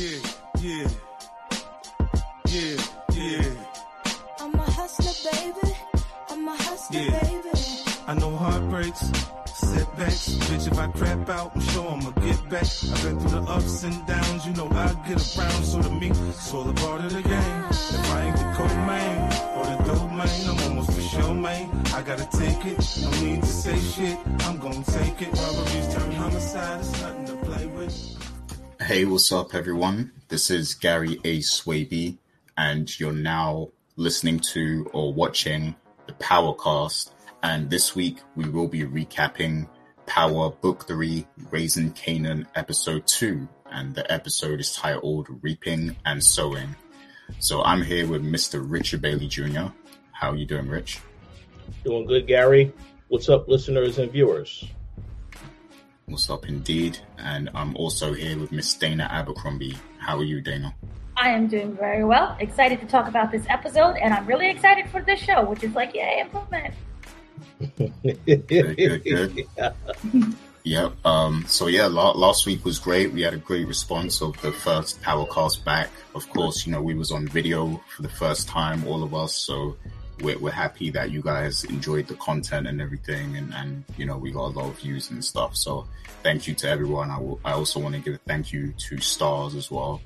Yeah, yeah, yeah, yeah. I'm a hustler, baby. I'm a hustler, Yeah. baby. I know heartbreaks, setbacks. Bitch, if I crap out, I'm sure I'ma get back. I've been through the ups and downs, you know I get around. So to me, it's all a part of the game. If I ain't the co-main or the domain, I'm almost for sure, man. I gotta take it. No need to say shit. I'm gonna take it. Robberies turn homicide. It's nothing to play with. Hey, what's up, everyone? This is Gary A. Swaby, and you're now listening to or watching the Powercast. And this week we will be recapping Power Book 3 Raising Kanan Episode 2. And the episode is titled Reaping and Sowing. So I'm here with Mr. Richard Bailey Jr. How are you doing, Rich? Doing good, Gary. What's up, listeners and viewers? What's up, indeed? And I'm also here with Miss Dana Abercrombie. How are you, Dana? I am doing very well. Excited to talk about this episode, and I'm really excited for this show, which is like, yay, improvement. good, good. Yep. Um, so yeah, la- last week was great. We had a great response of the first Powercast back. Of course, you know, we was on video for the first time, all of us. So we're, we're happy that you guys enjoyed the content and everything. And, and, you know, we got a lot of views and stuff. So thank you to everyone. I will, I also want to give a thank you to Starz as well.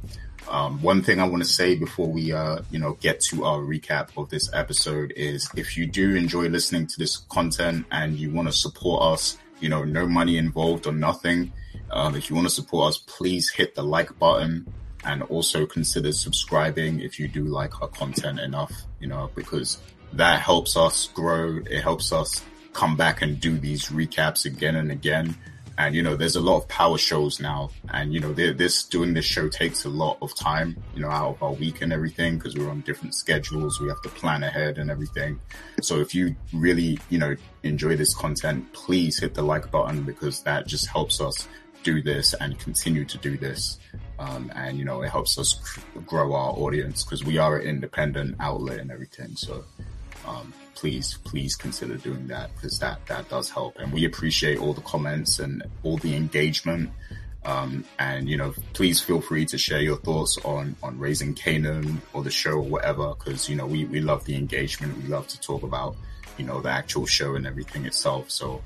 Um, one thing I want to say before we, uh, you know, get to our recap of this episode is if you do enjoy listening to this content and you want to support us, you know, no money involved or nothing. Um, if you want to support us, please hit the like button and also consider subscribing if you do like our content enough, you know, because that helps us grow. It helps us come back and do these recaps again and again. And, you know, there's a lot of power shows now. And, you know, this, doing this show takes a lot of time, you know, out of our week and everything because we're on different schedules. We have to plan ahead and everything. So if you really, you know, enjoy this content, please hit the like button because that just helps us do this and continue to do this. Um, and, you know, it helps us grow our audience because we are an independent outlet and everything. So, um, please, please consider doing that because that, that does help. And we appreciate all the comments and all the engagement. Um, and you know, please feel free to share your thoughts on, on raising Kanan or the show or whatever. Cause you know, we, we love the engagement. We love to talk about, you know, the actual show and everything itself. So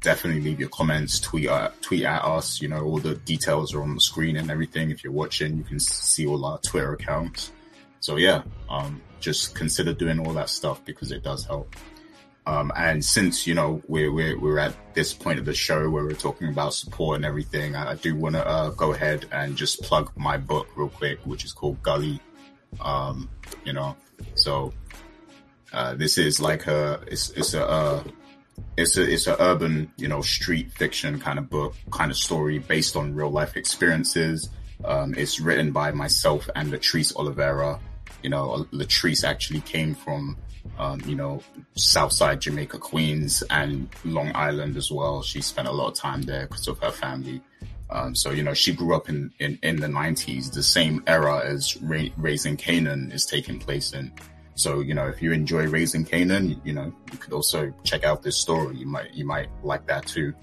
definitely leave your comments, tweet, uh, tweet at us. You know, all the details are on the screen and everything. If you're watching, you can see all our Twitter accounts. So yeah, um, just consider doing all that stuff because it does help. Um, and since, you know, we're, we're, we're at this point of the show where we're talking about support and everything, I, I do want to, uh, go ahead and just plug my book real quick, which is called Gully. Um, you know, so, uh, this is like a, it's, it's a, uh, it's a, it's a urban, you know, street fiction kind of book, kind of story based on real life experiences. Um, it's written by myself and Latrice Oliveira. You know, Latrice actually came from, um, you know, Southside Jamaica, Queens and Long Island as well. She spent a lot of time there because of her family. Um, so, you know, she grew up in, in, in the nineties, the same era as Ra- Raising Kanan is taking place in. So, you know, if you enjoy Raising Kanan, you, you know, you could also check out this story. You might, you might like that too.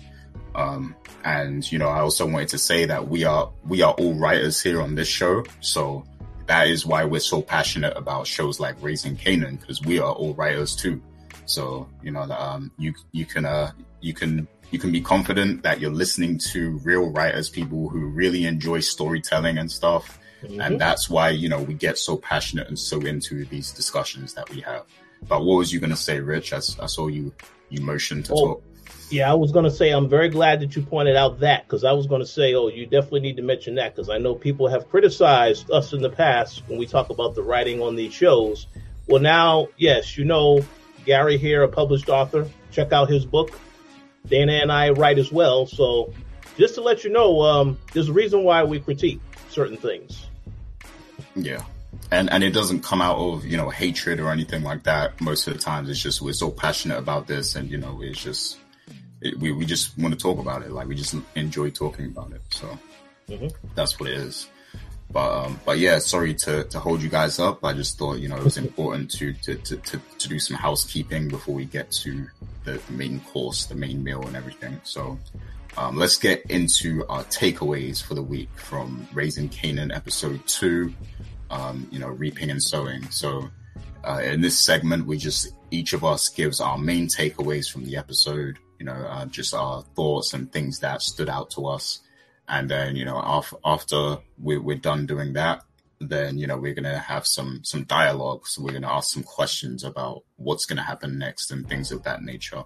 Um, and you know, I also wanted to say that we are we are all writers here on this show, so that is why we're so passionate about shows like Raising Kanan because we are all writers too. So you know, um, you you can uh, you can you can be confident that you're listening to real writers, people who really enjoy storytelling and stuff, mm-hmm. and that's why you know we get so passionate and so into these discussions that we have. But what was you going to say, Rich? I, I saw you you motion to oh. talk. Yeah, I was going to say, I'm very glad that you pointed out that because I was going to say, oh, you definitely need to mention that because I know people have criticized us in the past when we talk about the writing on these shows. Well, now, yes, you know, Gary here, a published author, check out his book. Dana and I write as well. So just to let you know, um, there's a reason why we critique certain things. Yeah. And, and it doesn't come out of, you know, hatred or anything like that. Most of the times it's just, we're so passionate about this and, you know, it's just, it, we, we just want to talk about it. Like we just enjoy talking about it. So mm-hmm. that's what it is. But, um, but yeah, sorry to, to hold you guys up. I just thought, you know, it was important to, to, to, to, to do some housekeeping before we get to the, the main course, the main meal and everything. So, um, let's get into our takeaways for the week from Raising Kanan episode two. Um, you know, reaping and sowing. So, uh, in this segment, we just each of us gives our main takeaways from the episode. You know, uh, just our thoughts and things that stood out to us. And then, you know, after, after we, we're done doing that, then you know we're gonna have some some dialogue. So we're gonna ask some questions about what's gonna happen next and things of that nature.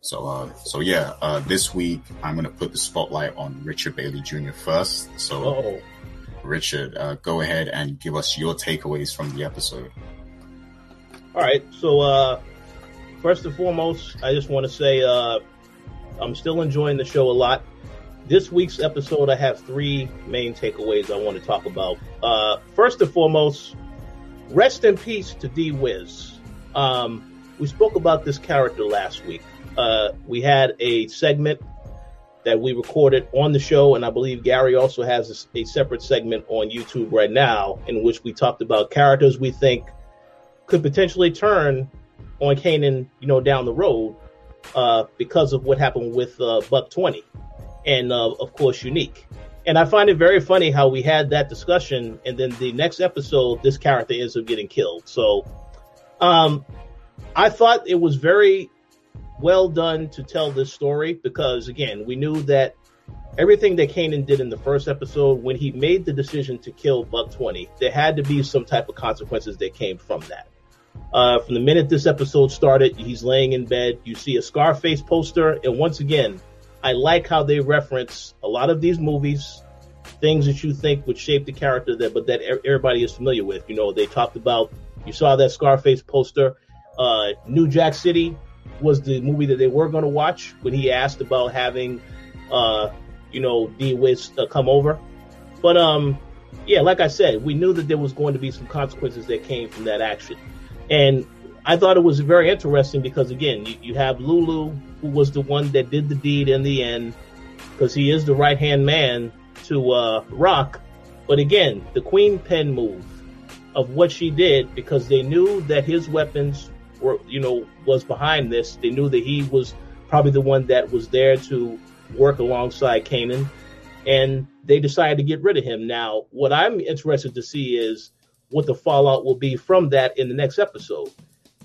So, uh, so yeah, uh, this week I'm going to put the spotlight on Richard Bailey Jr. first. So, Oh, Richard, uh, go ahead and give us your takeaways from the episode. all right. So, uh, first and foremost, I just want to say uh, I'm still enjoying the show a lot. This week's episode, I have three main takeaways I want to talk about. Uh, first and foremost, rest in peace to D Wiz. Um, we spoke about this character last week. Uh, we had a segment that we recorded on the show, and I believe Gary also has a, a separate segment on YouTube right now in which we talked about characters we think could potentially turn on Kanan, you know, down the road uh, because of what happened with uh, Buck Twenty, and uh, of course Unique. And I find it very funny how we had that discussion, and then the next episode, this character ends up getting killed. So, um, I thought it was very well done to tell this story because again, we knew that everything that Kanan did in the first episode, when he made the decision to kill Buck 20, there had to be some type of consequences that came from that. Uh, from the minute this episode started, he's laying in bed. You see a Scarface poster. And once again, I like how they reference a lot of these movies, things that you think would shape the character that, but that everybody is familiar with. You know, they talked about, you saw that Scarface poster. Uh, New Jack City was the movie that they were going to watch when he asked about having, uh, you know, D Wiz uh, come over. But, um, yeah, like I said, we knew that there was going to be some consequences that came from that action. And I thought it was very interesting because, again, you, you have Lulu, who was the one that did the deed in the end, because he is the right hand man to uh, Rock. But again, the Queen Pen move of what she did, because they knew that his weapons were, you know, was behind this. They knew that he was probably the one that was there to work alongside Kanan, and they decided to get rid of him. Now, what I'm interested to see is what the fallout will be from that in the next episode,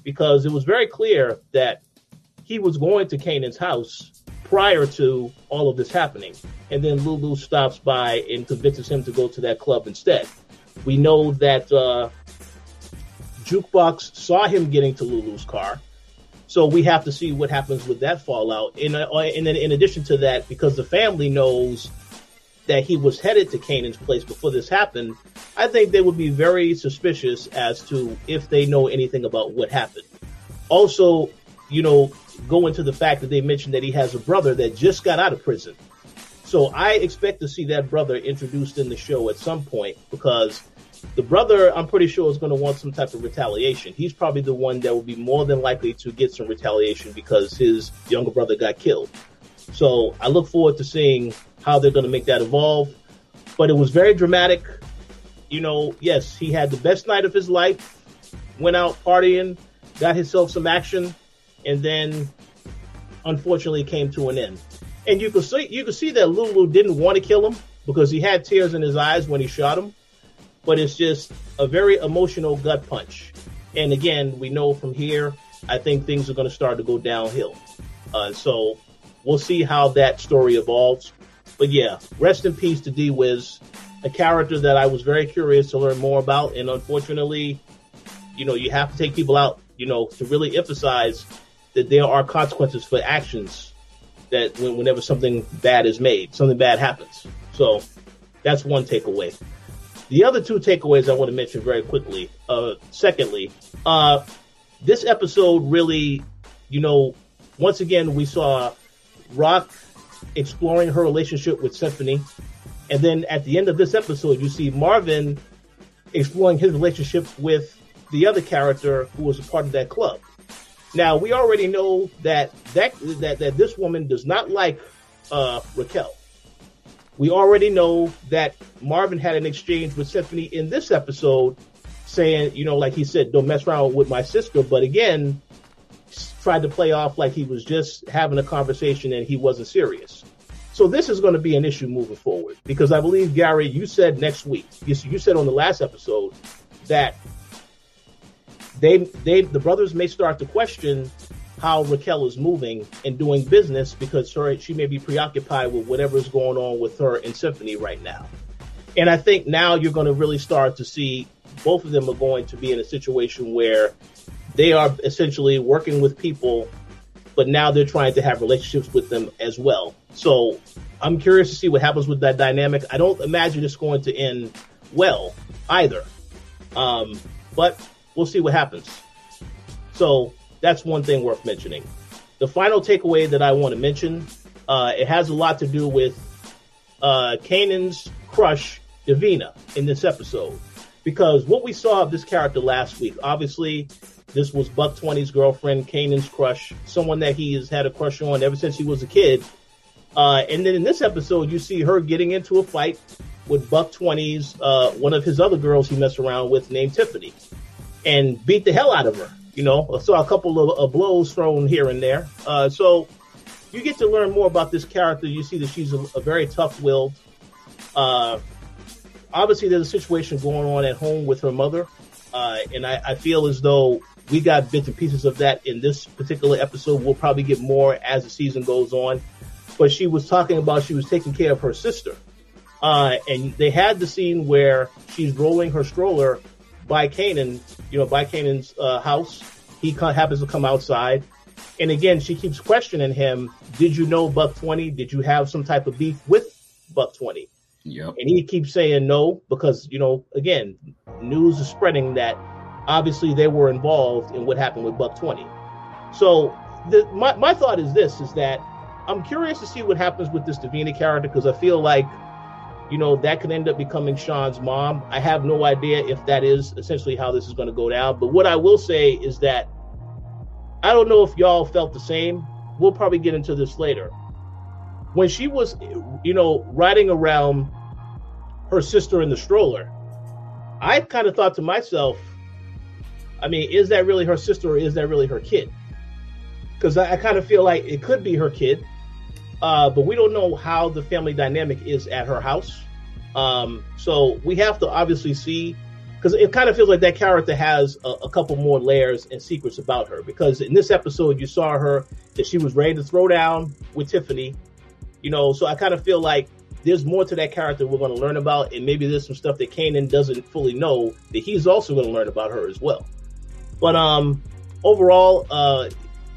because it was very clear that he was going to Kanan's house prior to all of this happening, and then Lulu stops by and convinces him to go to that club instead. We know that uh, Jukebox saw him getting to Lulu's car. So we have to see what happens with that fallout. And, uh, and then in addition to that, because the family knows that he was headed to Kanan's place before this happened, I think they would be very suspicious as to if they know anything about what happened. Also, you know, go into the fact that they mentioned that he has a brother that just got out of prison. So I expect to see that brother introduced in the show at some point because the brother, I'm pretty sure, is going to want some type of retaliation. He's probably the one that will be more than likely to get some retaliation because his younger brother got killed. So I look forward to seeing how they're going to make that evolve. But it was very dramatic. You know, yes, he had the best night of his life, went out partying, got himself some action, and then unfortunately came to an end. And you could see you could see that Lulu didn't want to kill him because he had tears in his eyes when he shot him. But it's just a very emotional gut punch. And again, we know from here, I think things are going to start to go downhill. Uh, so we'll see how that story evolves. But yeah, rest in peace to D Wiz, a character that I was very curious to learn more about. And unfortunately, you know, you have to take people out, you know, to really emphasize that there are consequences for actions that when, whenever something bad is made, something bad happens. So that's one takeaway. The other two takeaways I want to mention very quickly. Uh, secondly, uh, this episode really, you know, once again we saw Rock exploring her relationship with Symphony, and then at the end of this episode, you see Marvin exploring his relationship with the other character who was a part of that club. Now we already know that that that, that this woman does not like uh, Raquel. We already know that Marvin had an exchange with Symphony in this episode, saying, you know, like he said, don't mess around with my sister. But again, tried to play off like he was just having a conversation and he wasn't serious. So this is going to be an issue moving forward because I believe Gary, you said next week. You, said on the last episode that they they the brothers may start to question how Raquel is moving and doing business because her she may be preoccupied with whatever is going on with her and Symphony right now. And I think now you're going to really start to see both of them are going to be in a situation where they are essentially working with people, but now they're trying to have relationships with them as well. So I'm curious to see what happens with that dynamic. I don't imagine it's going to end well either. Um, but we'll see what happens. So that's one thing worth mentioning. The final takeaway that I want to mention, uh, it has a lot to do with uh, Kanan's crush, Davina, in this episode. Because what we saw of this character last week, obviously, this was Buck 20's girlfriend, Kanan's crush, someone that he has had a crush on ever since he was a kid. Uh, and then in this episode, you see her getting into a fight with Buck 20's, uh, one of his other girls he messed around with named Tiffany and beat the hell out of her. You know, saw a couple of, blows thrown here and there. Uh, so you get to learn more about this character. You see that she's a, a very tough-willed. Uh, obviously, there's a situation going on at home with her mother, uh, and I, I feel as though we got bits and pieces of that in this particular episode. We'll probably get more as the season goes on. But she was talking about she was taking care of her sister. Uh, and they had the scene where she's rolling her stroller by Kanan, you know, by Kanan's uh, house. He happens to come outside. And again, she keeps questioning him. Did you know Buck 20? Did you have some type of beef with Buck 20? Yep. And he keeps saying no because, you know, again, news is spreading that obviously they were involved in what happened with Buck 20. So the, my, my thought is this, is that I'm curious to see what happens with this Davina character because I feel like you know, that could end up becoming Sean's mom. I have no idea if that is essentially how this is going to go down. But what I will say is that I don't know if y'all felt the same. We'll probably get into this later. When she was, you know, riding around her sister in the stroller, I kind of thought to myself, I mean, is that really her sister or is that really her kid? Because I, I kind of feel like it could be her kid uh, but we don't know how the family dynamic is at her house. Um, so we have to obviously see because it kind of feels like that character has a, a, couple more layers and secrets about her. Because in this episode, you saw her that she was ready to throw down with Tiffany, you know. So I kind of feel like there's more to that character we're going to learn about, and maybe there's some stuff that Kanan doesn't fully know that he's also going to learn about her as well. But um, overall, uh,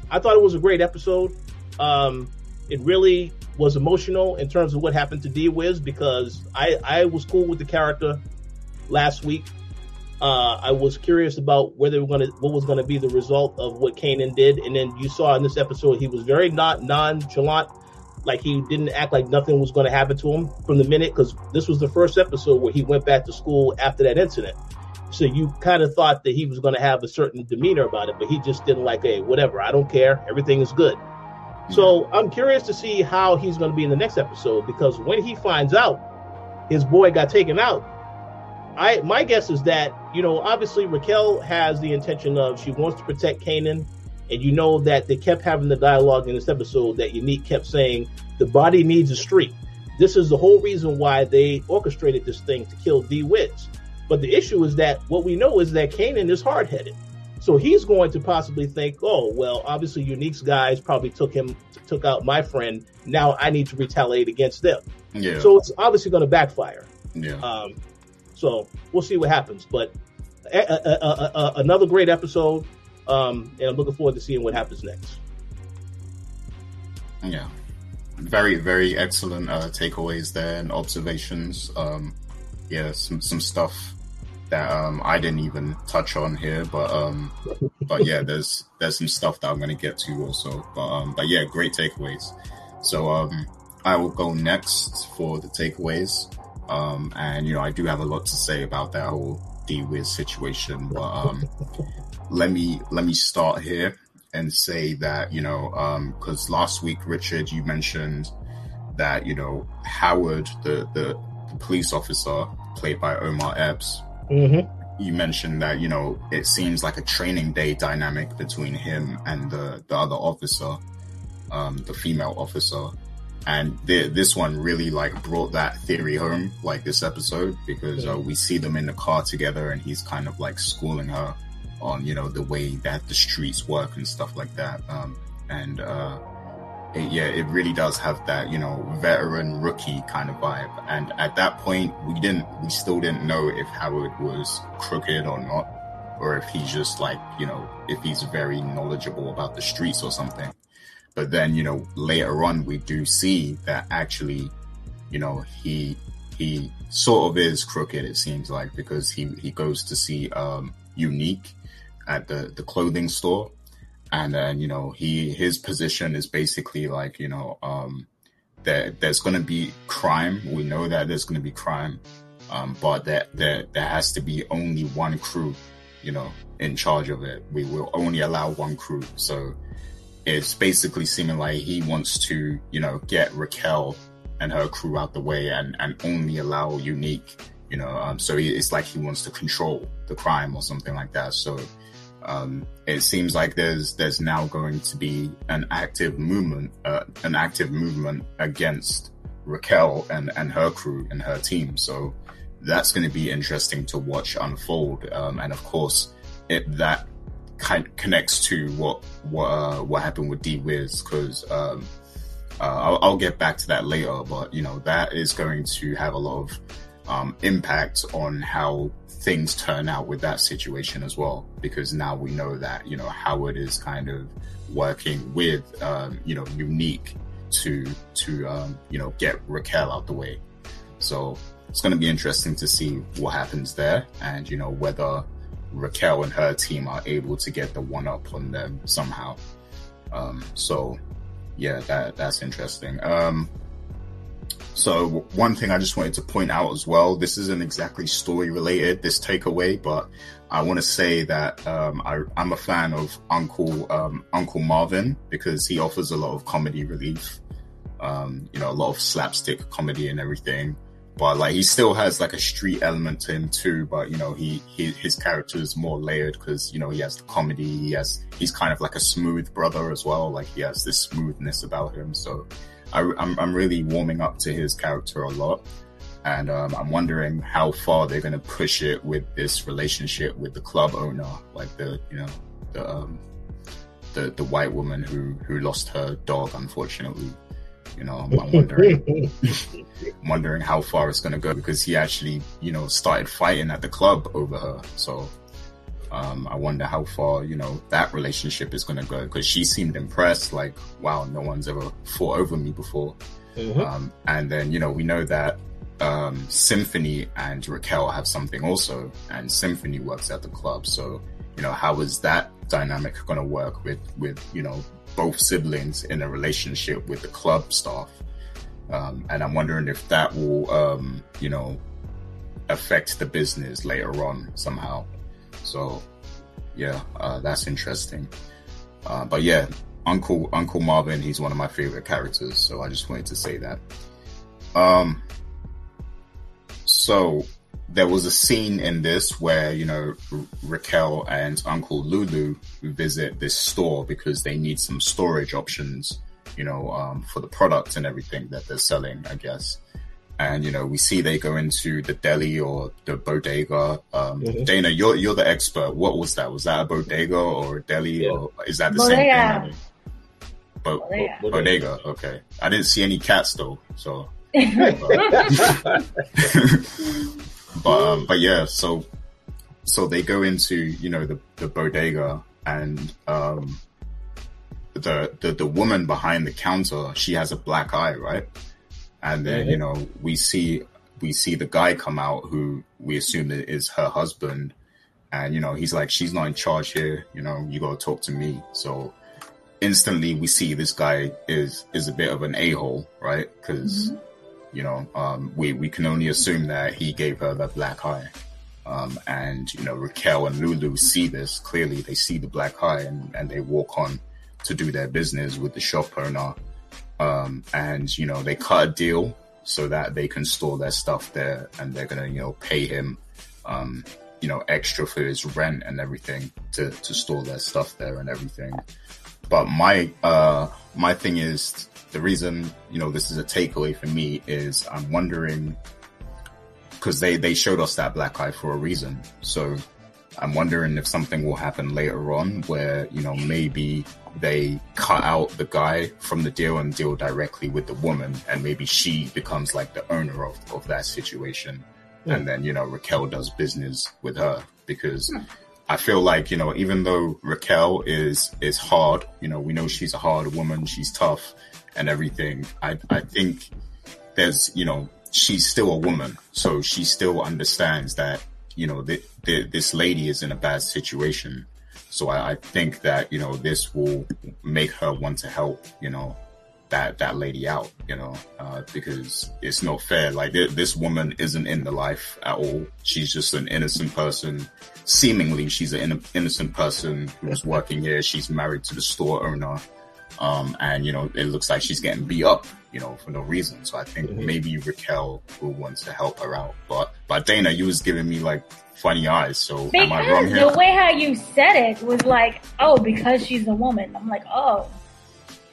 I thought it was a great episode. Um, it really was emotional in terms of what happened to D Wiz because I, I was cool with the character last week. Uh, I was curious about whether gonna what was gonna be the result of what Kanan did, and then you saw in this episode he was very not nonchalant, like he didn't act like nothing was gonna happen to him from the minute because this was the first episode where he went back to school after that incident. So you kind of thought that he was gonna have a certain demeanor about it, but he just didn't like, hey, whatever, I don't care, everything is good. Hmm. So I'm curious to see how he's going to be in the next episode because when he finds out his boy got taken out, I my guess is that you know obviously Raquel has the intention of she wants to protect Kanan, and you know that they kept having the dialogue in this episode that Unique kept saying the body needs a street. This is the whole reason why they orchestrated this thing to kill D Wiz. But the issue is that what we know is that Kanan is hard headed. So he's going to possibly think, oh, well, obviously Unique's guys probably took him, took out my friend. Now I need to retaliate against them. Yeah. So it's obviously going to backfire. Yeah. Um, so we'll see what happens. But a, a, a, another great episode. Um, and I'm looking forward to seeing what happens next. Yeah. Very, very excellent uh, takeaways there and observations. Um, yeah, some, some stuff that um, I didn't even touch on here, but um, but yeah, there's there's some stuff that I'm gonna get to also. But um, but yeah, great takeaways. So um, I will go next for the takeaways. Um, and you know, I do have a lot to say about that whole D Wiz situation, but um, let me let me start here and say that you know, because um, last week, Richard, you mentioned that you know Howard, the the, the police officer played by Omar Epps, Mm-hmm. You mentioned that you know it seems like a training day dynamic between him and the the other officer, um, the female officer. and th- this one really like brought that theory home, like this episode, because uh, we see them in the car together, and he's kind of like schooling her on you know the way that the streets work and stuff like that. Um, and uh, it, yeah, it really does have that you know veteran rookie kind of vibe. And at that point, we didn't, we still didn't know if Howard was crooked or not, or if he's just like you know if he's very knowledgeable about the streets or something. But then, you know, later on, we do see that actually, you know, he he sort of is crooked. It seems like because he he goes to see um, Unique at the the clothing store, and then you know he his position is basically like you know um, that there's going to be crime. We know that there's going to be crime, um, but that there there has to be only one crew, you know, in charge of it. We will only allow one crew. So it's basically seeming like he wants to, you know, get Raquel and her crew out the way and, and only allow Unique, you know, um, so he, it's like he wants to control the crime or something like that. So, um, it seems like there's, there's now going to be an active movement, uh, an active movement against Raquel and, and her crew and her team. So that's going to be interesting to watch unfold. Um, and of course, it, that kind of connects to what what uh, what happened with D Wiz because um, uh, I'll, I'll, get back to that later. But you know that is going to have a lot of um, impact on how things turn out with that situation as well. Because now we know that you know Howard is kind of working with um, you know Unique to to um, you know get Raquel out the way. So it's going to be interesting to see what happens there, and you know whether Raquel and her team are able to get the one up on them somehow. Um, so yeah, that that's interesting. Um, so one thing I just wanted to point out as well, this isn't exactly story related, this takeaway, but I want to say that um, I, am a fan of Uncle um, Uncle Marvin because he offers a lot of comedy relief, um, you know, a lot of slapstick comedy and everything but like he still has like a street element to him too. But you know, he, he his character is more layered because you know he has the comedy. He has he's kind of like a smooth brother as well. Like he has this smoothness about him. So I, am I'm, I'm really warming up to his character a lot, and um, I'm wondering how far they're going to push it with this relationship with the club owner, like the you know the um, the the white woman who who lost her dog unfortunately. You know, I'm, I'm wondering, wondering how far it's going to go because he actually, you know, started fighting at the club over her. So, um, I wonder how far, you know, that relationship is going to go because she seemed impressed, like, wow, no one's ever fought over me before. Mm-hmm. Um, and then, you know, we know that, um, Symphony and Raquel have something also, and Symphony works at the club. So, you know, how is that dynamic going to work with, with, you know, both siblings in a relationship with the club staff. Um, and I'm wondering if that will, um, you know, affect the business later on somehow. So, yeah, uh, that's interesting. Uh, but yeah, Uncle Uncle Marvin, he's one of my favorite characters. So I just wanted to say that. Um, so there was a scene in this where you know Raquel and Uncle Lulu visit this store because they need some storage options, you know, um, for the products and everything that they're selling, I guess. And you know, we see they go into the deli or the bodega. Um, mm-hmm. Dana, you're you're the expert. What was that? Was that a bodega or a deli, yeah. or is that the bodega. same thing? Bo- bodega. bodega. Okay, I didn't see any cats though, so. But um, but yeah, so so they go into you know the the bodega and um, the the the woman behind the counter she has a black eye right, and then mm-hmm. you know we see we see the guy come out who we assume is her husband, and you know he's like she's not in charge here, you know you gotta talk to me. So instantly we see this guy is is a bit of an a hole, right? Because mm-hmm you know, um, we, we can only assume that he gave her the black eye. Um, and, you know, Raquel and Lulu see this clearly. They see the black eye and, and they walk on to do their business with the shop owner. Um, and, you know, they cut a deal so that they can store their stuff there and they're to, you know, pay him, um, you know, extra for his rent and everything to, to store their stuff there and everything. But my, uh, my thing is the reason you know this is a takeaway for me is I'm wondering because they they showed us that black eye for a reason. So I'm wondering if something will happen later on where you know maybe they cut out the guy from the deal and deal directly with the woman, and maybe she becomes like the owner of of that situation, Yeah. and then you know Raquel does business with her because. Hmm. I feel like you know, even though Raquel is is hard, you know, we know she's a hard woman, she's tough, and everything. I I think there's you know she's still a woman, so she still understands that you know that this lady is in a bad situation. So I, I think that you know this will make her want to help you know that that lady out, you know, uh, because it's not fair. Like th- this woman isn't in the life at all. She's just an innocent person. Seemingly, she's an in- innocent person who's working here. She's married to the store owner. Um, and you know, it looks like she's getting beat up, you know, for no reason. So I think Mhm. maybe Raquel will want to help her out. But, but Dana, you was giving me like funny eyes. So am I wrong Because here? the way how you said it was like, oh, because she's a woman. I'm like, oh,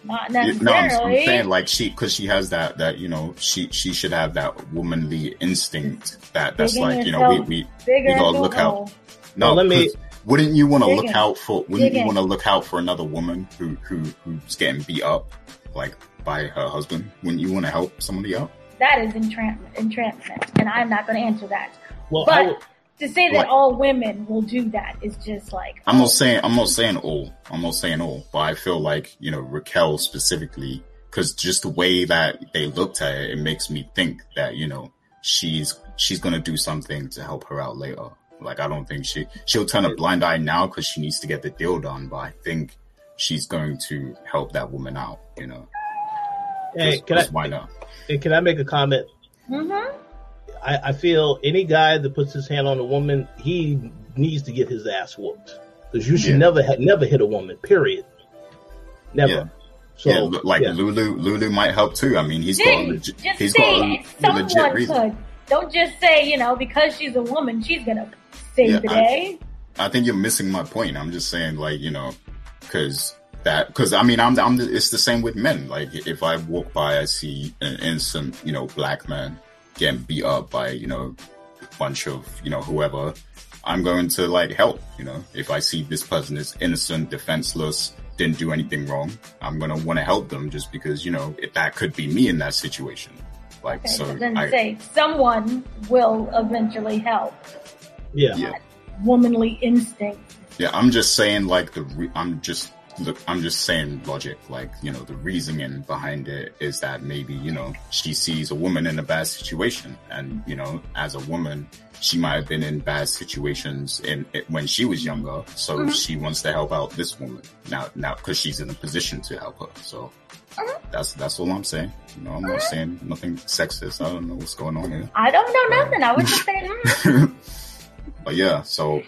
not Yeah, necessarily. No, I'm, I'm saying like she, because she has that that you know she she should have that womanly instinct that that's Digging like you know we yourself we Bigger gotta look out. no. Well, let me- 'cause Wouldn't you want to look out for? Wouldn't you want to look out for another woman who who who's getting beat up like by her husband? Wouldn't you want to help somebody out? That is entrapment, entrapment, and I'm not going to answer that. Well, But I would- to say that Like- all women will do that is just like I'm oh, not saying I'm not saying all. I'm not saying all, but I feel like you know Raquel specifically because just the way that they looked at it, it makes me think that you know she's she's gonna do something to help her out later. Like I don't think she she'll turn a blind eye now because she needs to get the deal done, but I think she's going to help that woman out. You know, hey, 'Cause- can I 'cause why not? hey, can I make a comment? mhm. I, I feel any guy that puts his hand on a woman, he needs to get his ass whooped because you should Yeah. never ha- never hit a woman. Period. Never. Yeah. So yeah, like yeah. Lulu, Lulu might help too. I mean, he's got a Just, legit, just he's say got a, a someone legit reason. could. Don't just say you know because she's a woman she's gonna Yeah, I- I think you're missing my point. I'm just saying, like, you know, because that, because I mean, I'm, I'm, the, it's the same with men. Like, if I walk by, I see an innocent, you know, black man getting beat up by, you know, a bunch of, you know, whoever, I'm going to like help, you know, if I see this person is innocent, defenseless, didn't do anything wrong, I'm going to want to help them just because, you know, if that could be me in that situation. Like, Okay, so so then I, say someone will eventually help. Yeah. yeah. Womanly instinct. Yeah, I'm just saying like the re- I'm just look I'm just saying logic like you know the reasoning behind it is that maybe you know she sees a woman in a bad situation and you know as a woman she might have been in bad situations in when she was younger so mm-hmm. she wants to help out this woman now now because she's in a position to help her so mm-hmm. that's that's all I'm saying you know I'm not mm-hmm. saying nothing sexist I don't know what's going on here I don't know nothing. I was just saying. but yeah, so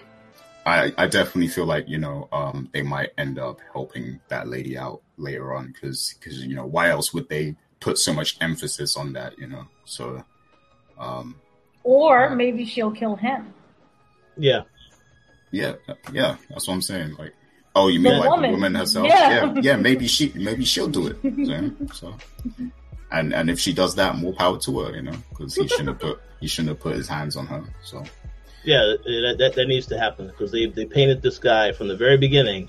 I I definitely feel like you know um they might end up helping that lady out later on because because you know why else would they put so much emphasis on that you know so um Or maybe she'll kill him. Yeah. yeah yeah that's what I'm saying like oh you mean The like woman. the woman herself Yeah. yeah yeah maybe she maybe she'll do it so, so and and if she does that more power to her you know because he shouldn't have put he shouldn't have put his hands on her so Yeah, that, that, that needs to happen because they, they painted this guy from the very beginning.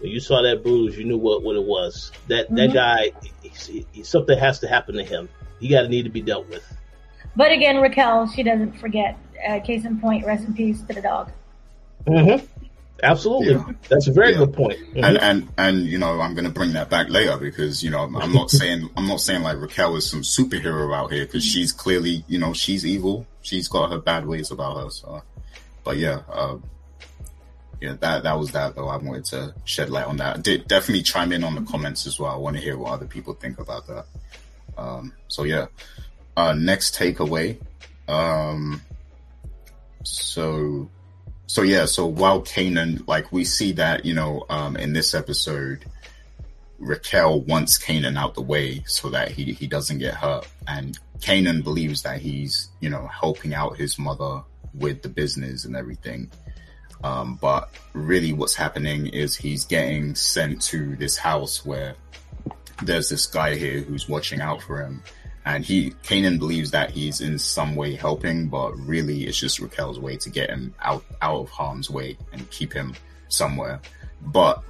When you saw that bruise, you knew what, what it was. That that Mhm. guy, he, he, something has to happen to him. He got to need to be dealt with. But again, Raquel, she doesn't forget. Uh, case in point, rest in peace to the dog. Mm-hmm. Absolutely, Yeah. that's a very Yeah. good point. Mhm. and and and you know I'm gonna bring that back later because you know I'm not saying I'm not saying like Raquel is some superhero out here because she's clearly you know she's evil she's got her bad ways about her so but yeah uh, yeah that that was that though. I wanted to shed light on that. Did definitely chime in on the comments as well. I want to hear what other people think about that. Um so yeah uh next takeaway um so so yeah, so while Kanan, like we see that, you know, um, in this episode, Raquel wants Kanan out the way so that he, he doesn't get hurt. And Kanan believes that he's, you know, helping out his mother with the business and everything. Um, but really what's happening is he's getting sent to this house where there's this guy here who's watching out for him. And he, Kanan believes that he's in some way helping, but really it's just Raquel's way to get him out, out of harm's way and keep him somewhere. But,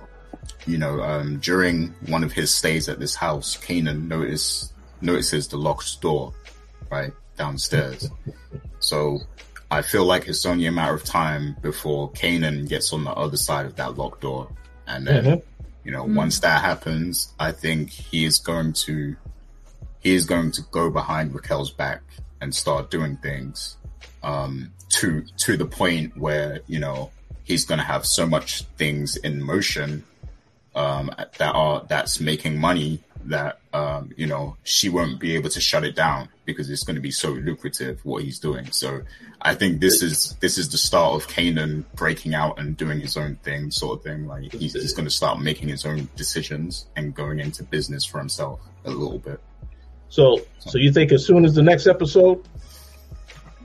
you know, um, during one of his stays at this house, Kanan notice, notices the locked door, right, downstairs. So I feel like it's only a matter of time before Kanan gets on the other side of that locked door. And then, mm-hmm. you know, mm-hmm. once that happens, I think he is going to, he is going to go behind Raquel's back and start doing things, um, to, to the point where, you know, he's going to have so much things in motion, um, that are, that's making money that um, you know she won't be able to shut it down because it's going to be so lucrative what he's doing. So I think this is this is the start of Kanan breaking out and doing his own thing, sort of thing. Like he's, he's going to start making his own decisions and going into business for himself a little bit. So, so you think as soon as the next episode?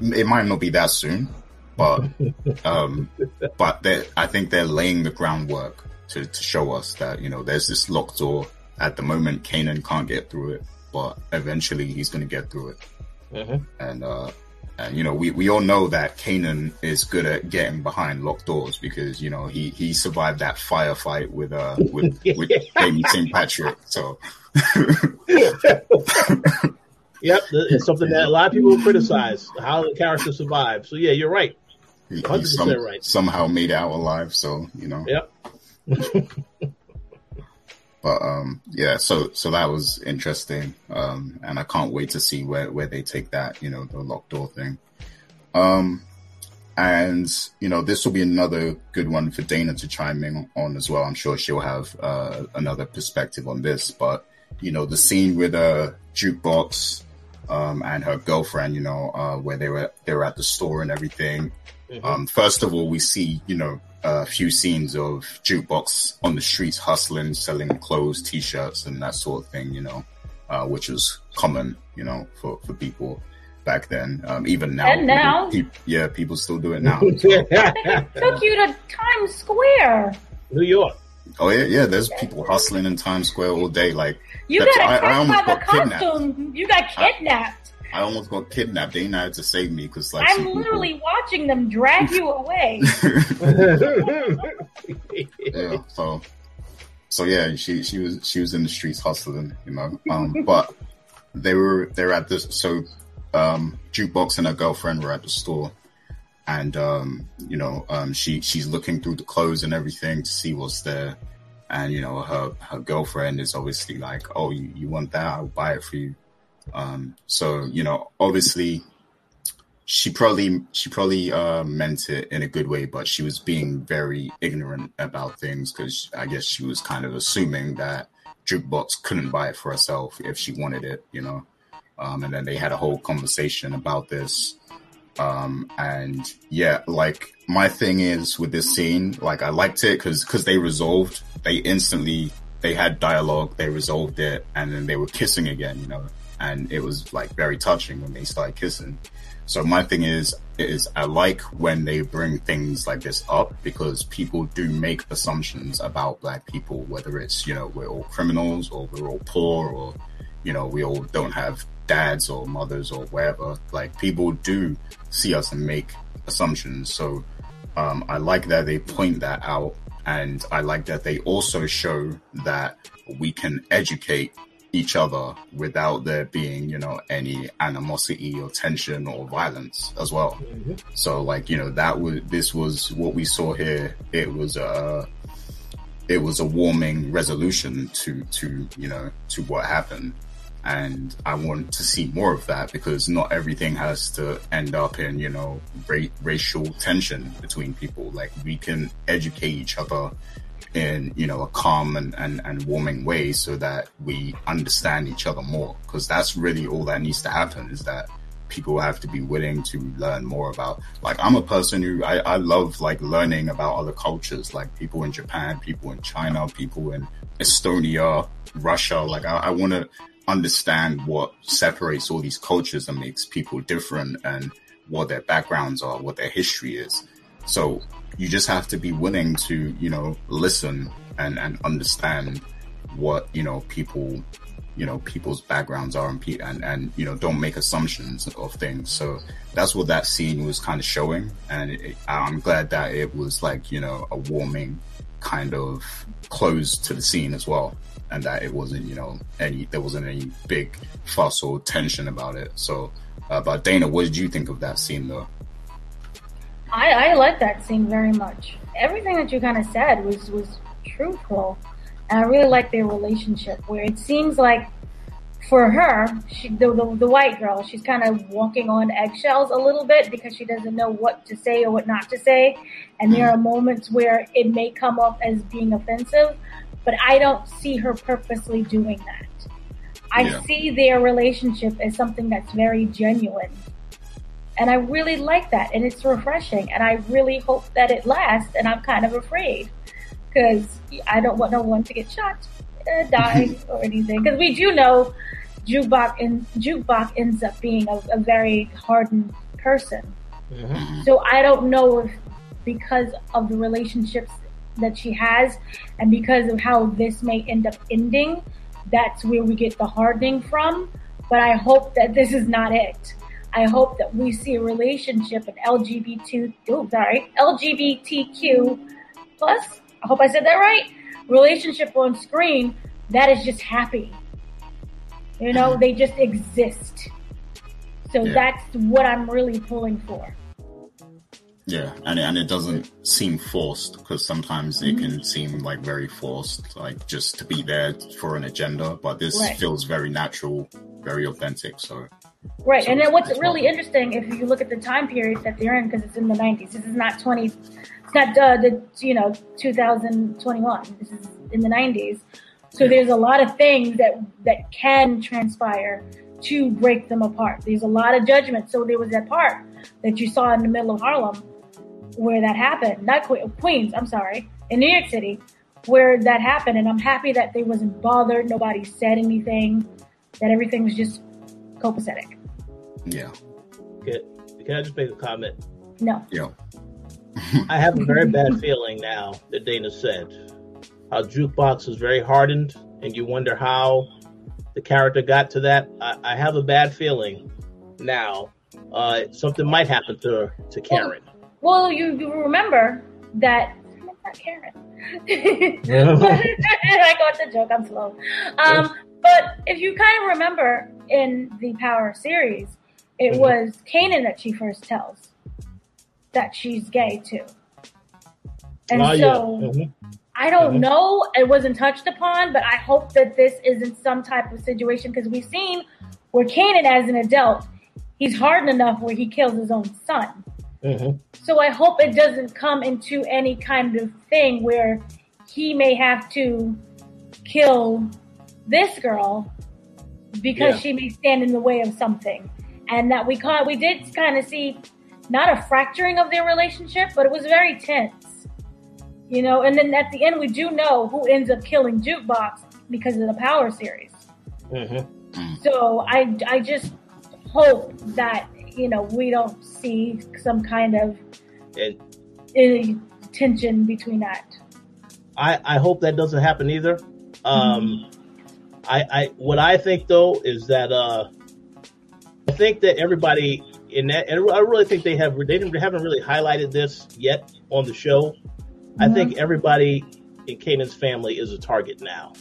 It might not be that soon, but um, but I think they're laying the groundwork to, to show us that you know there's this locked door at the moment, Kanan can't get through it, but eventually he's going to get through it. Mm-hmm. And, uh, and you know, we, we all know that Kanan is good at getting behind locked doors because you know he, he survived that firefight with uh with with Jamie St. Patrick. So, yep, it's something that a lot of people criticize how the character survived. So yeah, you're right, hundred percent right. Somehow made out alive. So you know. Yep. But um, yeah, so so that was interesting, um, and I can't wait to see where where they take that. You know, the locked door thing. Um, and you know, this will be another good one for Dana to chime in on as well. I'm sure she'll have uh, another perspective on this. But you know, the scene with a jukebox um, and her girlfriend, you know, uh, where they were they were at the store and everything. Mm-hmm. Um, first of all, we see you know a few scenes of jukebox on the streets hustling, selling clothes, t-shirts, and that sort of thing. You know, uh, which was common, you know, for for people back then. Um, even now, and now, people, yeah, people still do it now. So. took you to Times Square, New York. Oh yeah, yeah. There's people hustling in Times Square all day. Like you got attacked I, I by the costume. Kidnapped. You got kidnapped. I almost got kidnapped. They had to save me because like I'm literally people... watching them drag you away. yeah. So, so yeah, she she was she was in the streets hustling, you know. Um, but they were they were at this so um, jukebox and her girlfriend were at the store, and um, you know um, she she's looking through the clothes and everything to see what's there. And you know her her girlfriend is obviously like, "Oh, you, you want that? I'll buy it for you." Um, so you know, obviously, she probably she probably uh, meant it in a good way, but she was being very ignorant about things because I guess she was kind of assuming that jukebox couldn't buy it for herself if she wanted it, you know. Um, and then they had a whole conversation about this. Um, and yeah, like my thing is with this scene, like I liked it because because they resolved, they instantly they had dialogue, they resolved it, and then they were kissing again, you know and it was like very touching when they started kissing. So my thing is, is I like when they bring things like this up because people do make assumptions about black people, whether it's, you know, we're all criminals or we're all poor or, you know, we all don't have dads or mothers or whatever. Like people do see us and make assumptions. So, um, I like that they point that out and I like that they also show that we can educate each other without there being, you know, any animosity or tension or violence as well. Mm-hmm. So like, you know, that was, this was what we saw here. It was a, it was a warming resolution to, to, you know, to what happened. And I want to see more of that because not everything has to end up in, you know, ra- racial tension between people. Like we can educate each other in you know a calm and, and, and warming way so that we understand each other more. Because that's really all that needs to happen is that people have to be willing to learn more about like i'm a person who I, I love like learning about other cultures like people in japan people in china people in estonia russia. Like i, I want to understand what separates all these cultures and makes people different and what their backgrounds are what their history is. So you just have to be willing to, you know, listen and, and understand what you know people you know people's backgrounds are and pe- and and you know don't make assumptions of things. So that's what that scene was kind of showing. And it, i'm glad that it was like you know a warming kind of close to the scene as well. And that it wasn't you know any there wasn't any big fuss or tension about it. So uh, but dana what did you think of that scene though I, I like that scene very much. Everything that you kind of said was was truthful, and I really like their relationship. Where it seems like for her, she, the, the the white girl, she's kind of walking on eggshells a little bit because she doesn't know what to say or what not to say, and there are moments where it may come off as being offensive, but I don't see her purposely doing that. I Yeah. see their relationship as something that's very genuine. And I really like that. And it's refreshing. And I really hope that it lasts. And I'm kind of afraid because I don't want no one to get shot, uh, die, or anything. Because we do know Jukebox, in, Jukebox ends up being a, a very hardened person. So I don't know if because of the relationships that she has and because of how this may end up ending, that's where we get the hardening from. But I hope that this is not it. I hope that we see a relationship in LGBT, oh, sorry, LGBTQ plus. I hope I said that right. Relationship on screen that is just happy. You know, they just exist. So Yeah. that's what I'm really pulling for. Yeah, and it, and it doesn't seem forced because sometimes it can seem like very forced, like just to be there for an agenda. But this Right. feels very natural, very authentic. So Right, So and then what's really interesting if you look at the time period that they're in, because it's in the '90s. This is not 20. It's not uh, the you know 2021. This is in the '90s. So there's a lot of things that that can transpire to break them apart. There's a lot of judgment. So there was that part that you saw in the middle of Harlem where that happened. Not Que- Queens. I'm sorry, in New York City, where that happened. And I'm happy that they wasn't bothered. Nobody said anything. That everything was just copacetic. yeah, Can, can I just make a comment? No. yeah, I have a very bad feeling now that Dana said how jukebox is very hardened, and you wonder how the character got to that. I, I have a bad feeling now. Uh, something might happen to to Karen. Well, you, you remember that not Karen. I got the joke. I'm slow. Um, but if you kind of remember in the Power series, it Mhm. was Kanan that she first tells that she's gay too. And Oh, so. Mhm. I don't Mhm. know. It wasn't touched upon, but I hope that this isn't some type of situation because we've seen where Kanan, as an adult, he's hardened enough where he kills his own son. Mhm. So I hope it doesn't come into any kind of thing where he may have to kill this girl because Yeah. she may stand in the way of something. And that we caught, we did kind of see not a fracturing of their relationship, but it was very tense. You know, and then at the end we do know who ends up killing Jukebox because of the Power series. Mhm. So I, I just hope that you know we don't see some kind of And uh, tension between that. I, I hope that doesn't happen either. Um, I, I what I think though is that uh, I think that everybody in that, and I really think they have they didn't, haven't really highlighted this yet on the show. I Mhm. think everybody in Kanan's family is a target now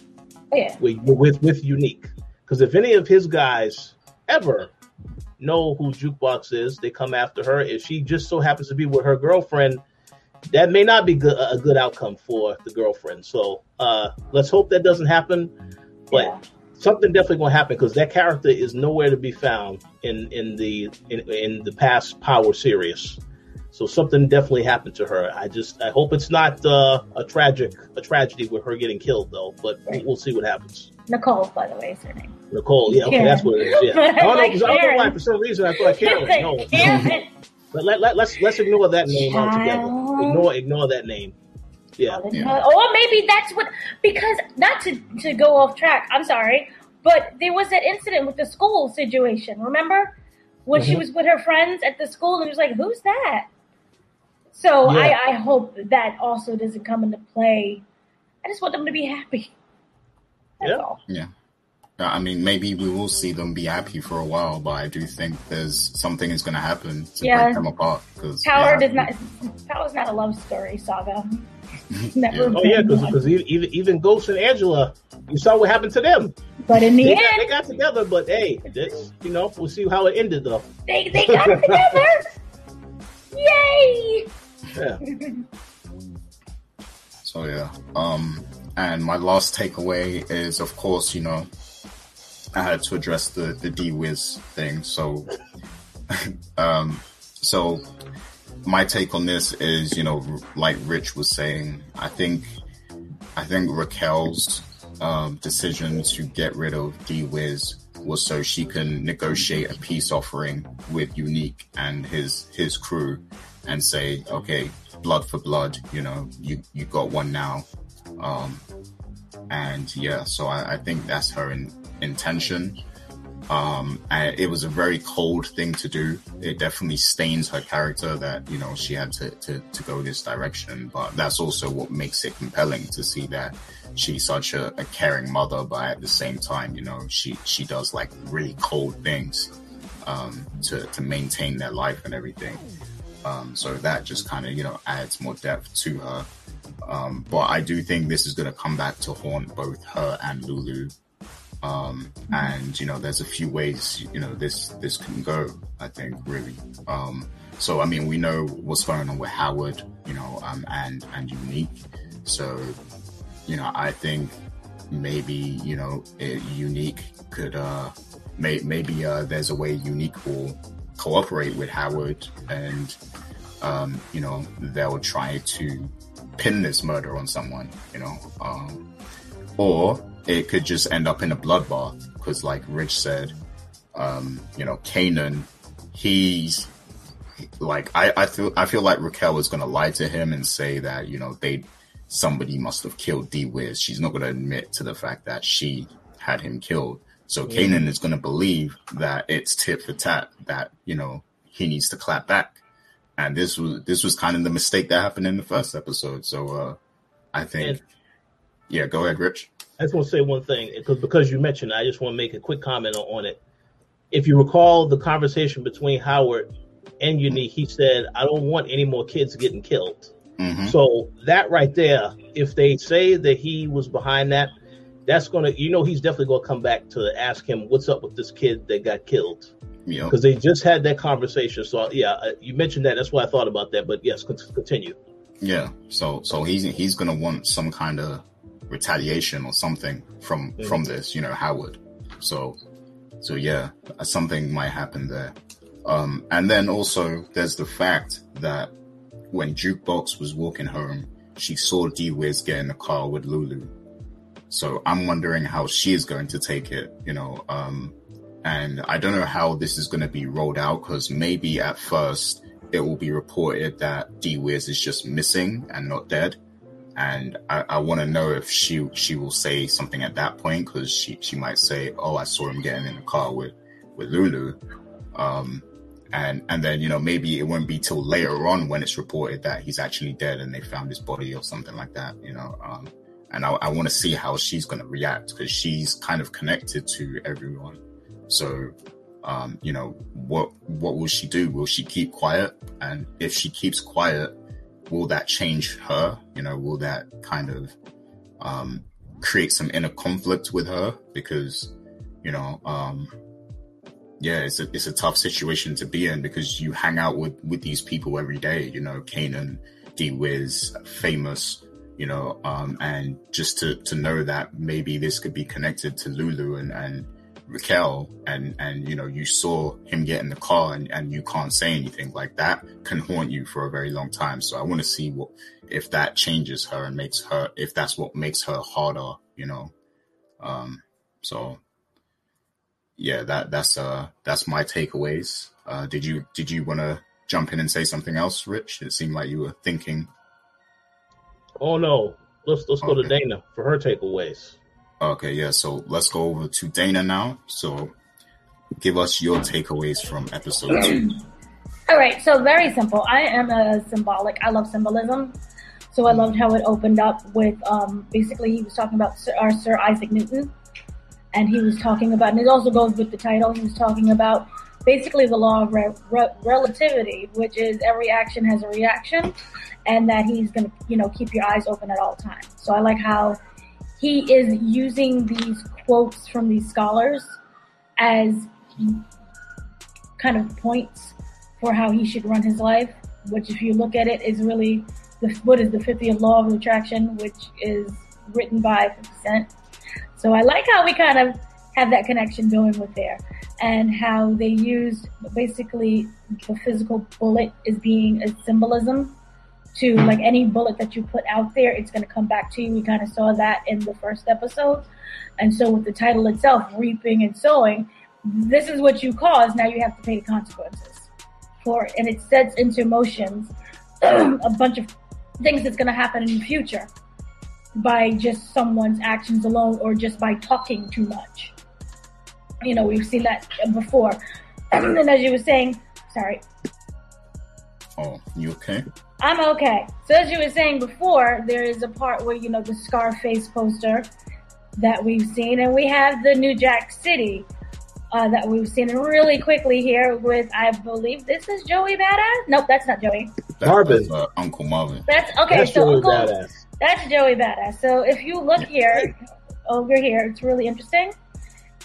Oh, yeah, with with, with Unique because if any of his guys ever know who Jukebox is, they come after her. If she just so happens to be with her girlfriend, that may not be good, a good outcome for the girlfriend. So uh, let's hope that doesn't happen. But yeah. something definitely going to happen because that character is nowhere to be found in in the in, in the past Power series. So something definitely happened to her. I just I hope it's not uh, a tragic a tragedy with her getting killed though. But we'll, we'll see what happens. Nicole, by the way, is her name. Nicole, yeah, okay, Karen. that's what it is. Yeah, But I I don't know, like 'cause I don't know why for some reason I thought Karen. No, no. Karen. But let, let, let's let's ignore that name altogether. Ignore ignore that name. Yeah. Yeah. Or maybe that's what because not to to go off track. I'm sorry, but there was that incident with the school situation. Remember when she Mhm. was with her friends at the school and it was like, "Who's that?" So Yeah. I I hope that also doesn't come into play. I just want them to be happy. That's Yeah. all. Yeah. I mean, maybe we will see them be happy for a while, but I do think there's something is going to happen to Yeah. break them apart. Because Howard is not. Power's not a love story saga. Never. Oh yeah, because even even Ghost and Angela, you saw what happened to them. But in the They got, they got together, but hey, this you know we'll see how it ended though. they they got together. Yay! Yeah. So yeah. Um, and my last takeaway is, of course, you know, I had to address the the D Wiz thing. So, um, so my take on this is, you know, like Rich was saying, I think, I think Raquel's um, decision to get rid of D Wiz was so she can negotiate a peace offering with Unique and his his crew, and say, okay, blood for blood, you know, you you got one now, um, and yeah, so I, I think that's her in, intention. Um, and it was a very cold thing to do. It definitely stains her character that, you know, she had to, to, to go this direction. But that's also what makes it compelling to see that she's such a, a caring mother, but at the same time, you know, she, she does like really cold things, um, to, to maintain their life and everything. Um, so that just kind of, you know, adds more depth to her. Um, but I do think this is going to come back to haunt both her and Lulu. Um, and you know, there's a few ways, you know, this, this can go, I think, really. Um, so, I mean, we know what's going on with Howard, you know, um, and, and Unique. So, you know, I think maybe, you know, it, Unique could, uh, may, maybe, uh, there's a way Unique will cooperate with Howard and, um, you know, they'll try to pin this murder on someone, you know, um, or it could just end up in a bloodbath because, like Rich said, um, you know, Kanan, he's like I, I feel I feel like Raquel is gonna lie to him and say that you know they somebody must have killed D Wiz. She's not gonna admit to the fact that she had him killed. So Kanan is gonna believe that it's tit for tat that you know he needs to clap back. And this was this was kind of the mistake that happened in the first episode. So uh I think And- yeah, go ahead, Rich. I just want to say one thing because because you mentioned, I just want to make a quick comment on, it. If you recall the conversation between Howard and Unique, he said, "I don't want any more kids getting killed." hmm So that right there, if they say that he was behind that, that's gonna, you know, he's definitely gonna come back to ask him what's up with this kid that got killed Yeah. because they just had that conversation. So yeah, uh, you mentioned that. That's why I thought about that. But yes, continue. Yeah. So so he's he's gonna want some kind of retaliation or something from Mhm. from this, you know, Howard. So so yeah, uh, something might happen there. Um and then also there's the fact that when Jukebox was walking home, she saw D Wiz get in the car with Lulu. So I'm wondering how she is going to take it, you know, um and I don't know how this is going to be rolled out because maybe at first it will be reported that D Wiz is just missing and not dead. And I, I want to know if she she will say something at that point because she she might say, "Oh, I saw him getting in the car with with Lulu," um, and and then you know maybe it won't be till later on when it's reported that he's actually dead and they found his body or something like that, you know. Um, and I, I want to see how she's going to react because she's kind of connected to everyone. So um, you know, what what will she do? Will she keep quiet? And if she keeps quiet, will that change her? You know, will that kind of um, create some inner conflict with her? Because you know, um, yeah, it's a it's a tough situation to be in because you hang out with with these people every day. You know, Kanan, D Wiz, famous. You know, um, and just to to know that maybe this could be connected to Lulu and and Raquel and and you know you saw him get in the car and, and you can't say anything like that can haunt you for a very long time. So i want to see what if that changes her and makes her if that's what makes her harder you know? Um so yeah that that's uh that's my takeaways. Uh did you did you want to jump in and say something else rich? It seemed like you were thinking. Oh no, let's let's go to Dana for her takeaways. Okay yeah so let's go over to dana now so give us your takeaways from episode two All right, so very simple. I am a symbolic. I love symbolism. So I loved how it opened up with um, basically he was talking about Sir, our Sir Isaac Newton, and he was talking about, and it also goes with the title. He was talking about basically the law of re- re- relativity, which is every action has a reaction, and that he's going to, you know, keep your eyes open at all times. So I like how he is using these quotes from these scholars as kind of points for how he should run his life, which if you look at it is really the, what is the 50th law of attraction, which is written by 50 Cent. So I like how we kind of have that connection going with there and how they used basically the physical bullet as being a symbolism to like any bullet that you put out there, it's going to come back to you. We kind of saw that in the first episode. And so with the title itself, reaping and sowing, this is what you cause. Now you have to pay the consequences for it. And it sets into motions a bunch of things that's going to happen in the future by just someone's actions alone or just by talking too much. You know, we've seen that before. and as you were saying, sorry. Oh, you okay? I'm okay. So as you were saying before, there is a part where, you know, the Scarface poster that we've seen, and we have the New Jack City uh, that we've seen and really quickly here with, I believe this is Joey Badass. Nope, that's not Joey. That Marvin. uh, Uncle Marvin. That's okay. That's so really Uncle, badass. that's Joey Badass. So if you look here, over here, it's really interesting.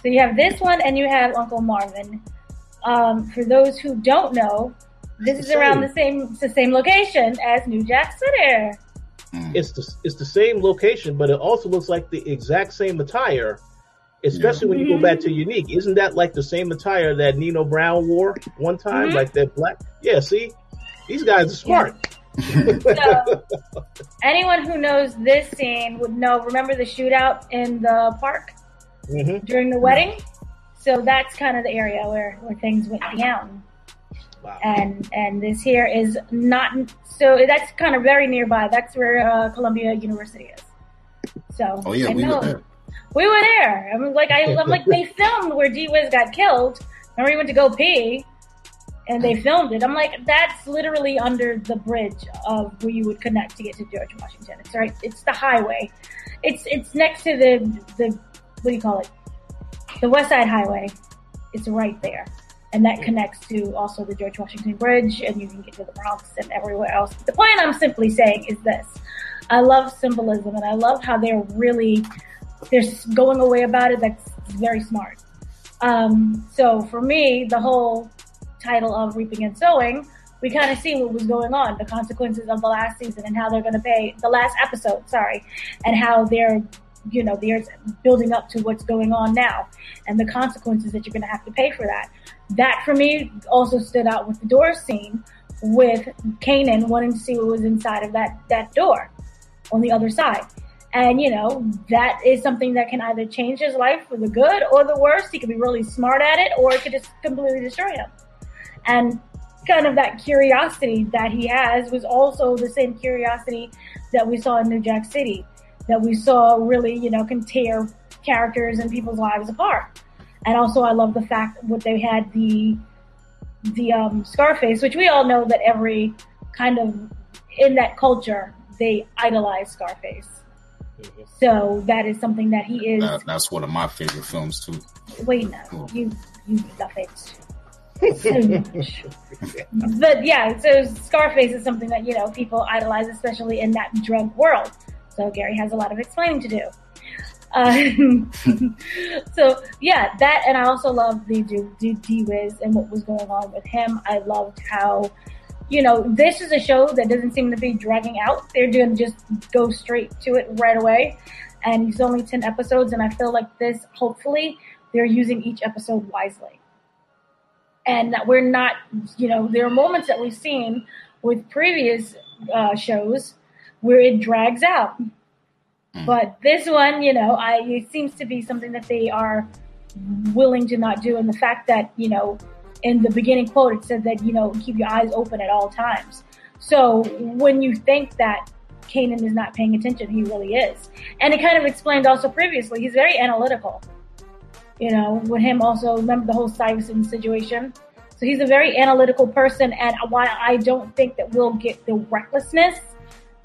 So you have this one and you have Uncle Marvin. Um, for those who don't know, this It's is the around same. the same, the same location as New Jack City. Mm. It's the it's the same location, but it also looks like the exact same attire. Especially when you go back to Unique, isn't that like the same attire that Nino Brown wore one time, Mhm. like that black? Yeah, see, these guys are smart. So anyone who knows this scene would know. Remember the shootout in the park hmm during the wedding? So that's kind of the area where, where things went down. Wow. and and this here is not so that's kind of very nearby. That's where uh, Columbia University is. So Oh yeah, I we know. were there. We were there. I'm like I, I'm like they filmed where D Wiz got killed. and we went to go pee, and they filmed it. I'm like that's literally under the bridge of where you would connect to get to George Washington. It's right. It's the highway. It's it's next to the the what do you call it? The West Side Highway. It's right there. And that connects to also the George Washington Bridge, and you can get to the Bronx and everywhere else. The point I'm simply saying is this. I love symbolism and I love how they're really, they're going away about it. That's very smart. Um, so for me, the whole title of Reaping and Sowing, we kind of see what was going on, the consequences of the last season and how they're going to pay, the last episode, sorry, and how they're, you know, they're building up to what's going on now and the consequences that you're going to have to pay for that. That for me also stood out with the door scene with Kanan wanting to see what was inside of that, that door on the other side. And you know, that is something that can either change his life for the good or the worst. He could be really smart at it or it could just completely destroy him. And kind of that curiosity that he has was also the same curiosity that we saw in New Jack City, that we saw really, you know, can tear characters and people's lives apart. And also I love the fact what they had the the um, Scarface, which we all know that every kind of in that culture they idolize Scarface. So that is something that he is. That, that's one of my favorite films too. Wait, no, you you love it so much. But yeah, so Scarface is something that you know people idolize, especially in that drug world. So Gary has a lot of explaining to do. Um, so yeah, that and I also love the D, D Wiz and what was going on with him. I loved how, you know, this is a show that doesn't seem to be dragging out. They're doing just go straight to it right away, and it's only ten episodes, and I feel like this. Hopefully, they're using each episode wisely, and that we're not, you know, there are moments that we've seen with previous uh, shows where it drags out. Mm. But this one, you know, I it seems to be something that they are willing to not do, and the fact that you know, in the beginning quote, it said that you know, keep your eyes open at all times. So when you think that Kanan is not paying attention, he really is, and it kind of explained also previously. He's very analytical. You know, with him also remember the whole Stuyvesant situation. So he's a very analytical person, and why I don't think that we'll get the recklessness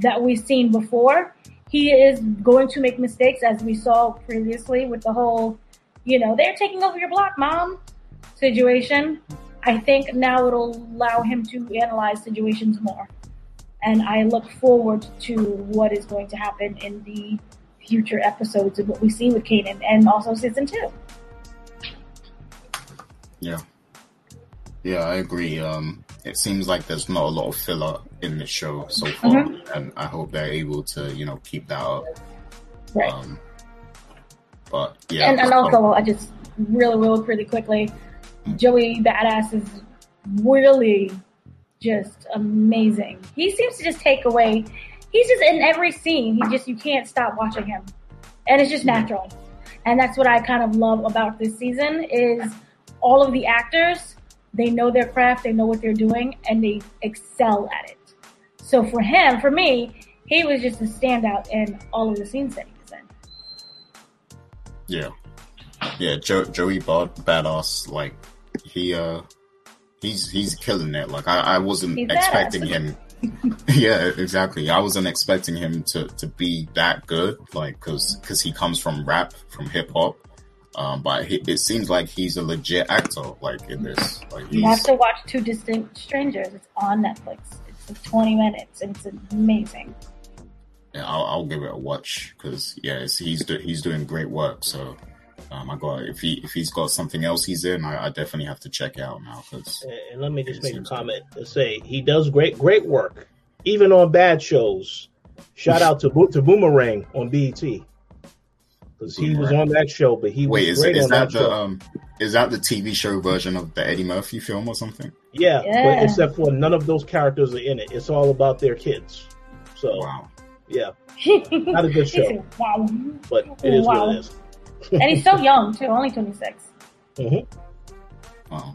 that we've seen before. He is going to make mistakes, as we saw previously with the whole, you know, they're taking over your block, mom situation. I think now it'll allow him to analyze situations more. And I look forward to what is going to happen in the future episodes of what we see with Kanan and also season two. Yeah. Yeah, I agree. Um, it seems like there's not a lot of filler in the show so far, mm-hmm. and I hope they're able to, you know, keep that up. Right. Um, but yeah, and, and also, I just really, really, pretty quickly, Joey Badass is really just amazing. He seems to just take away. He's just in every scene. He just you can't stop watching him, and it's just natural. And that's what I kind of love about this season is all of the actors. They know their craft. They know what they're doing, and they excel at it. So for him, for me, he was just a standout in all of the scenes that he was in. Yeah, yeah. Jo- Joey Badass, like he uh he's he's killing it. Like I, I wasn't he's expecting him. yeah, exactly. I wasn't expecting him to to be that good. Like because because he comes from rap, from hip hop. Um, but he, it seems like he's a legit actor. Like in this, like you have to watch Two Distant Strangers. It's on Netflix. It's like twenty minutes, and it's amazing. Yeah, I'll, I'll give it a watch because yeah, he's do, he's doing great work. So um, I got if he if he's got something else he's in, I, I definitely have to check it out now. Cause and let me just make a comment to say he does great great work, even on bad shows. Shout out to to Boomerang on BET because he was on that show, but he wait was is, is that, that, the um is that the TV show version of the Eddie Murphy film or something? Yeah, yeah. But except for none of those characters are in it. It's all about their kids. So wow, yeah, not a good show. wow, but it is wow. what it is and he's so young too, only 26. Mm-hmm. Wow.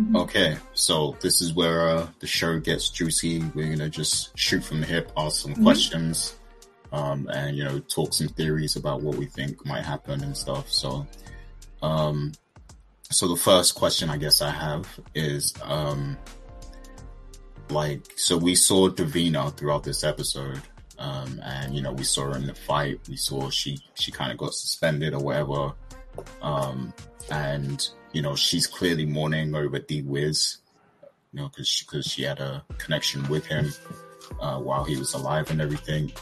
Mm-hmm. Okay, so this is where uh, the show gets juicy. We're gonna just shoot from the hip, ask some mm-hmm. questions, um, and you know, talk some theories about what we think might happen and stuff. So, um, so the first question I guess I have is, um, like, so we saw Davina throughout this episode, um, and you know, we saw her in the fight. We saw she she kind of got suspended or whatever. Um, and you know, she's clearly mourning over D Wiz, you know, because she, because she, she, had a connection with him uh, while he was alive and everything.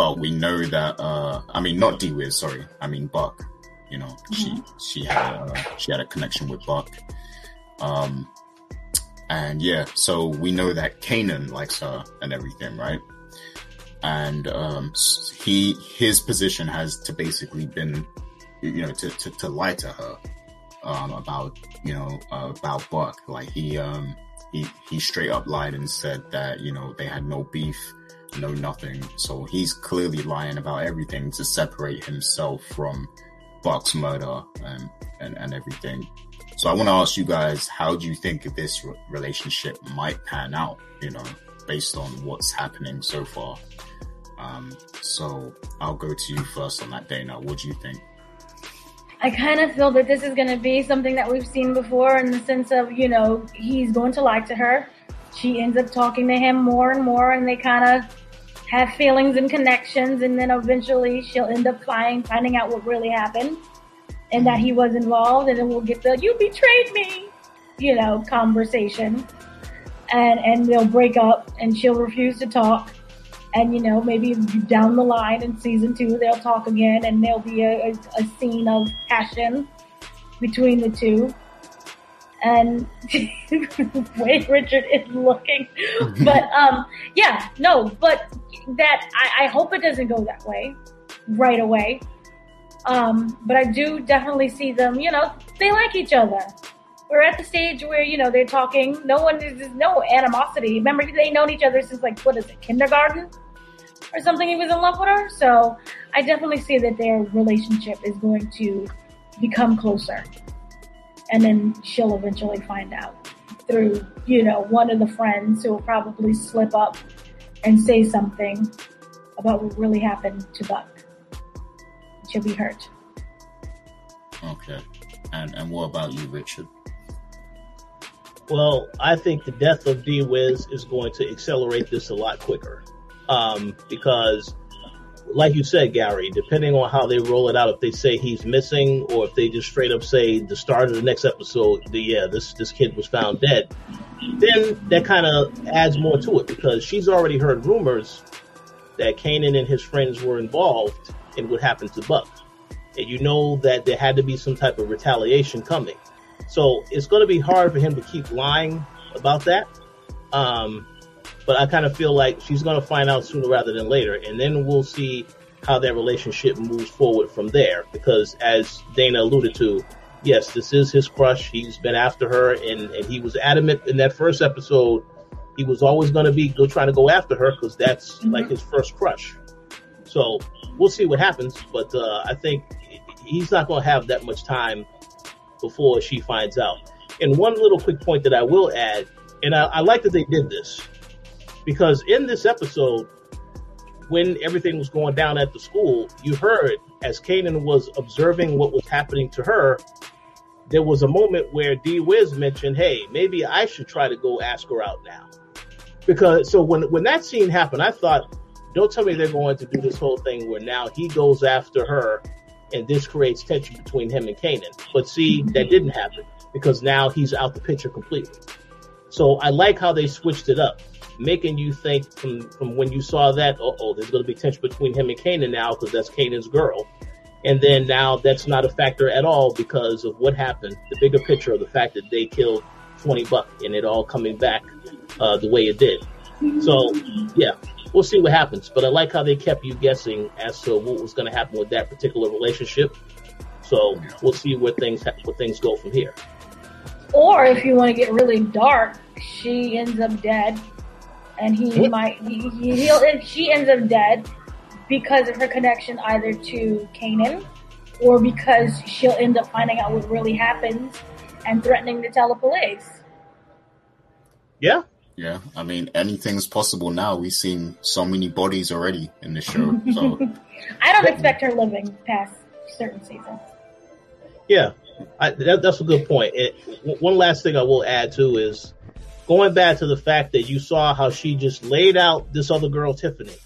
But we know that uh, I mean, not D Wiz, sorry, I mean Buck. You know, mm-hmm. she she had a, she had a connection with Buck. Um, and yeah, so we know that Kanan likes her and everything, right? and um, he his position has to basically been you know to to, to lie to her um, about you know uh, about Buck. Like he um he he straight up lied and said that you know they had no beef, no nothing. So he's clearly lying about everything to separate himself from Buck's murder and and, and everything. So I want to ask you guys, how do you think this relationship might pan out? You know, based on what's happening so far. Um, so I'll go to you first on that, Dana. What do you think? I kind of feel that this is going to be something that we've seen before in the sense of, you know, he's going to lie to her. She ends up talking to him more and more, and they kind of have feelings and connections, and then eventually she'll end up finding, finding out what really happened and that mm-hmm. he was involved, and then we'll get the "you betrayed me," you know, conversation, and and they'll break up, and she'll refuse to talk, and you know maybe down the line in season two they'll talk again and there'll be a, a, a scene of passion between the two and the way Richard is looking. But um, yeah, no, but that I, I, hope it doesn't go that way right away. Um, but I do definitely see them. You know, they like each other. We're at the stage where you know they're talking. No one is no animosity. Remember, they known each other since like what is it, kindergarten? or something he was in love with her. So I definitely see that their relationship is going to become closer. And then she'll eventually find out through, you know, one of the friends who will probably slip up and say something about what really happened to Buck. She'll be hurt. Okay. And and what about you, Richard? Well, I think the death of D Wiz is going to accelerate this a lot quicker. Um, because like you said, Gary, depending on how they roll it out, if they say he's missing or if they just straight up say the start of the next episode, the, yeah, this this kid was found dead, then that kind of adds more to it because she's already heard rumors that Kanan and his friends were involved in what happened to Buck, and you know that there had to be some type of retaliation coming. So it's going to be hard for him to keep lying about that. Um, but I kind of feel like she's going to find out sooner rather than later, and then we'll see how that relationship moves forward from there. Because as Dana alluded to, yes, this is his crush. He's been after her, and, and he was adamant in that first episode. He was always going to be go trying to go after her because that's mm-hmm. like his first crush. So we'll see what happens, but uh, I think he's not going to have that much time before she finds out. And one little quick point that I will add, and I, I like that they did this because in this episode, when everything was going down at the school, you heard as Kanan was observing what was happening to her, there was a moment where D Wiz mentioned, Hey, maybe I should try to go ask her out now. Because so when when that scene happened, I thought, don't tell me they're going to do this whole thing where now he goes after her and this creates tension between him and Kanan. But see, that didn't happen because now he's out the picture completely. So I like how they switched it up making you think from from when you saw that, oh, there's going to be tension between him and Kanan now because that's Kanan's girl, and then now that's not a factor at all because of what happened. The bigger picture of the fact that they killed Twenty Buck and it all coming back uh, the way it did. So yeah, we'll see what happens. But I like how they kept you guessing as to what was going to happen with that particular relationship. So we'll see where things where things go from here. Or if you want to get really dark, she ends up dead and he might he, he he'll, she ends up dead because of her connection either to Kanan or because she'll end up finding out what really happens and threatening to tell the police. Yeah. Yeah, I mean anything's possible now. We've seen so many bodies already in the show. So I don't expect her living past certain seasons. Yeah, I, that, that's a good point. It, one last thing I will add too is going back to the fact that you saw how she just laid out this other girl, Tiffany.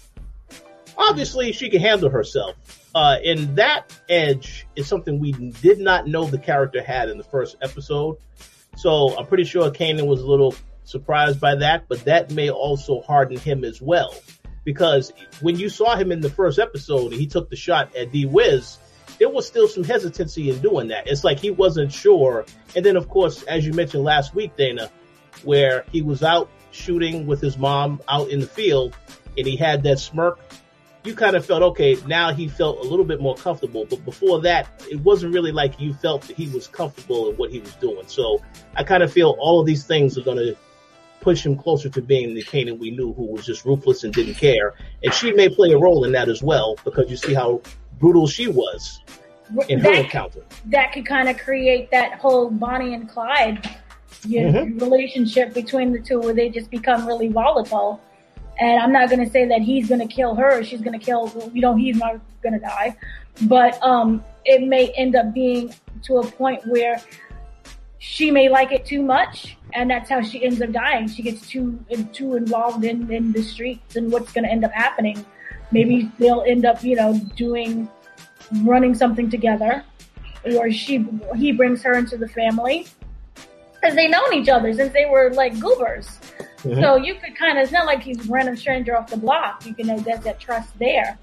Obviously, she can handle herself. Uh, and that edge is something we did not know the character had in the first episode. So I'm pretty sure Kanan was a little surprised by that, but that may also harden him as well. Because when you saw him in the first episode and he took the shot at D Wiz, there was still some hesitancy in doing that. It's like he wasn't sure. And then, of course, as you mentioned last week, Dana, where he was out shooting with his mom out in the field and he had that smirk, you kind of felt, okay, now he felt a little bit more comfortable. But before that, it wasn't really like you felt that he was comfortable in what he was doing. So I kind of feel all of these things are going to push him closer to being the Kanan we knew who was just ruthless and didn't care. And she may play a role in that as well because you see how brutal she was in her that, encounter. That could kind of create that whole Bonnie and Clyde your mm-hmm. relationship between the two where they just become really volatile. And I'm not going to say that he's going to kill her. She's going to kill, you know, he's not going to die. But um, it may end up being to a point where she may like it too much. And that's how she ends up dying. She gets too too involved in, in the streets and what's going to end up happening. Maybe they'll end up, you know, doing, running something together. Or she, he brings her into the family because they known each other since they were like goobers. Mm-hmm. So you could kind of, it's not like he's a random stranger off the block. You can know there's that trust there.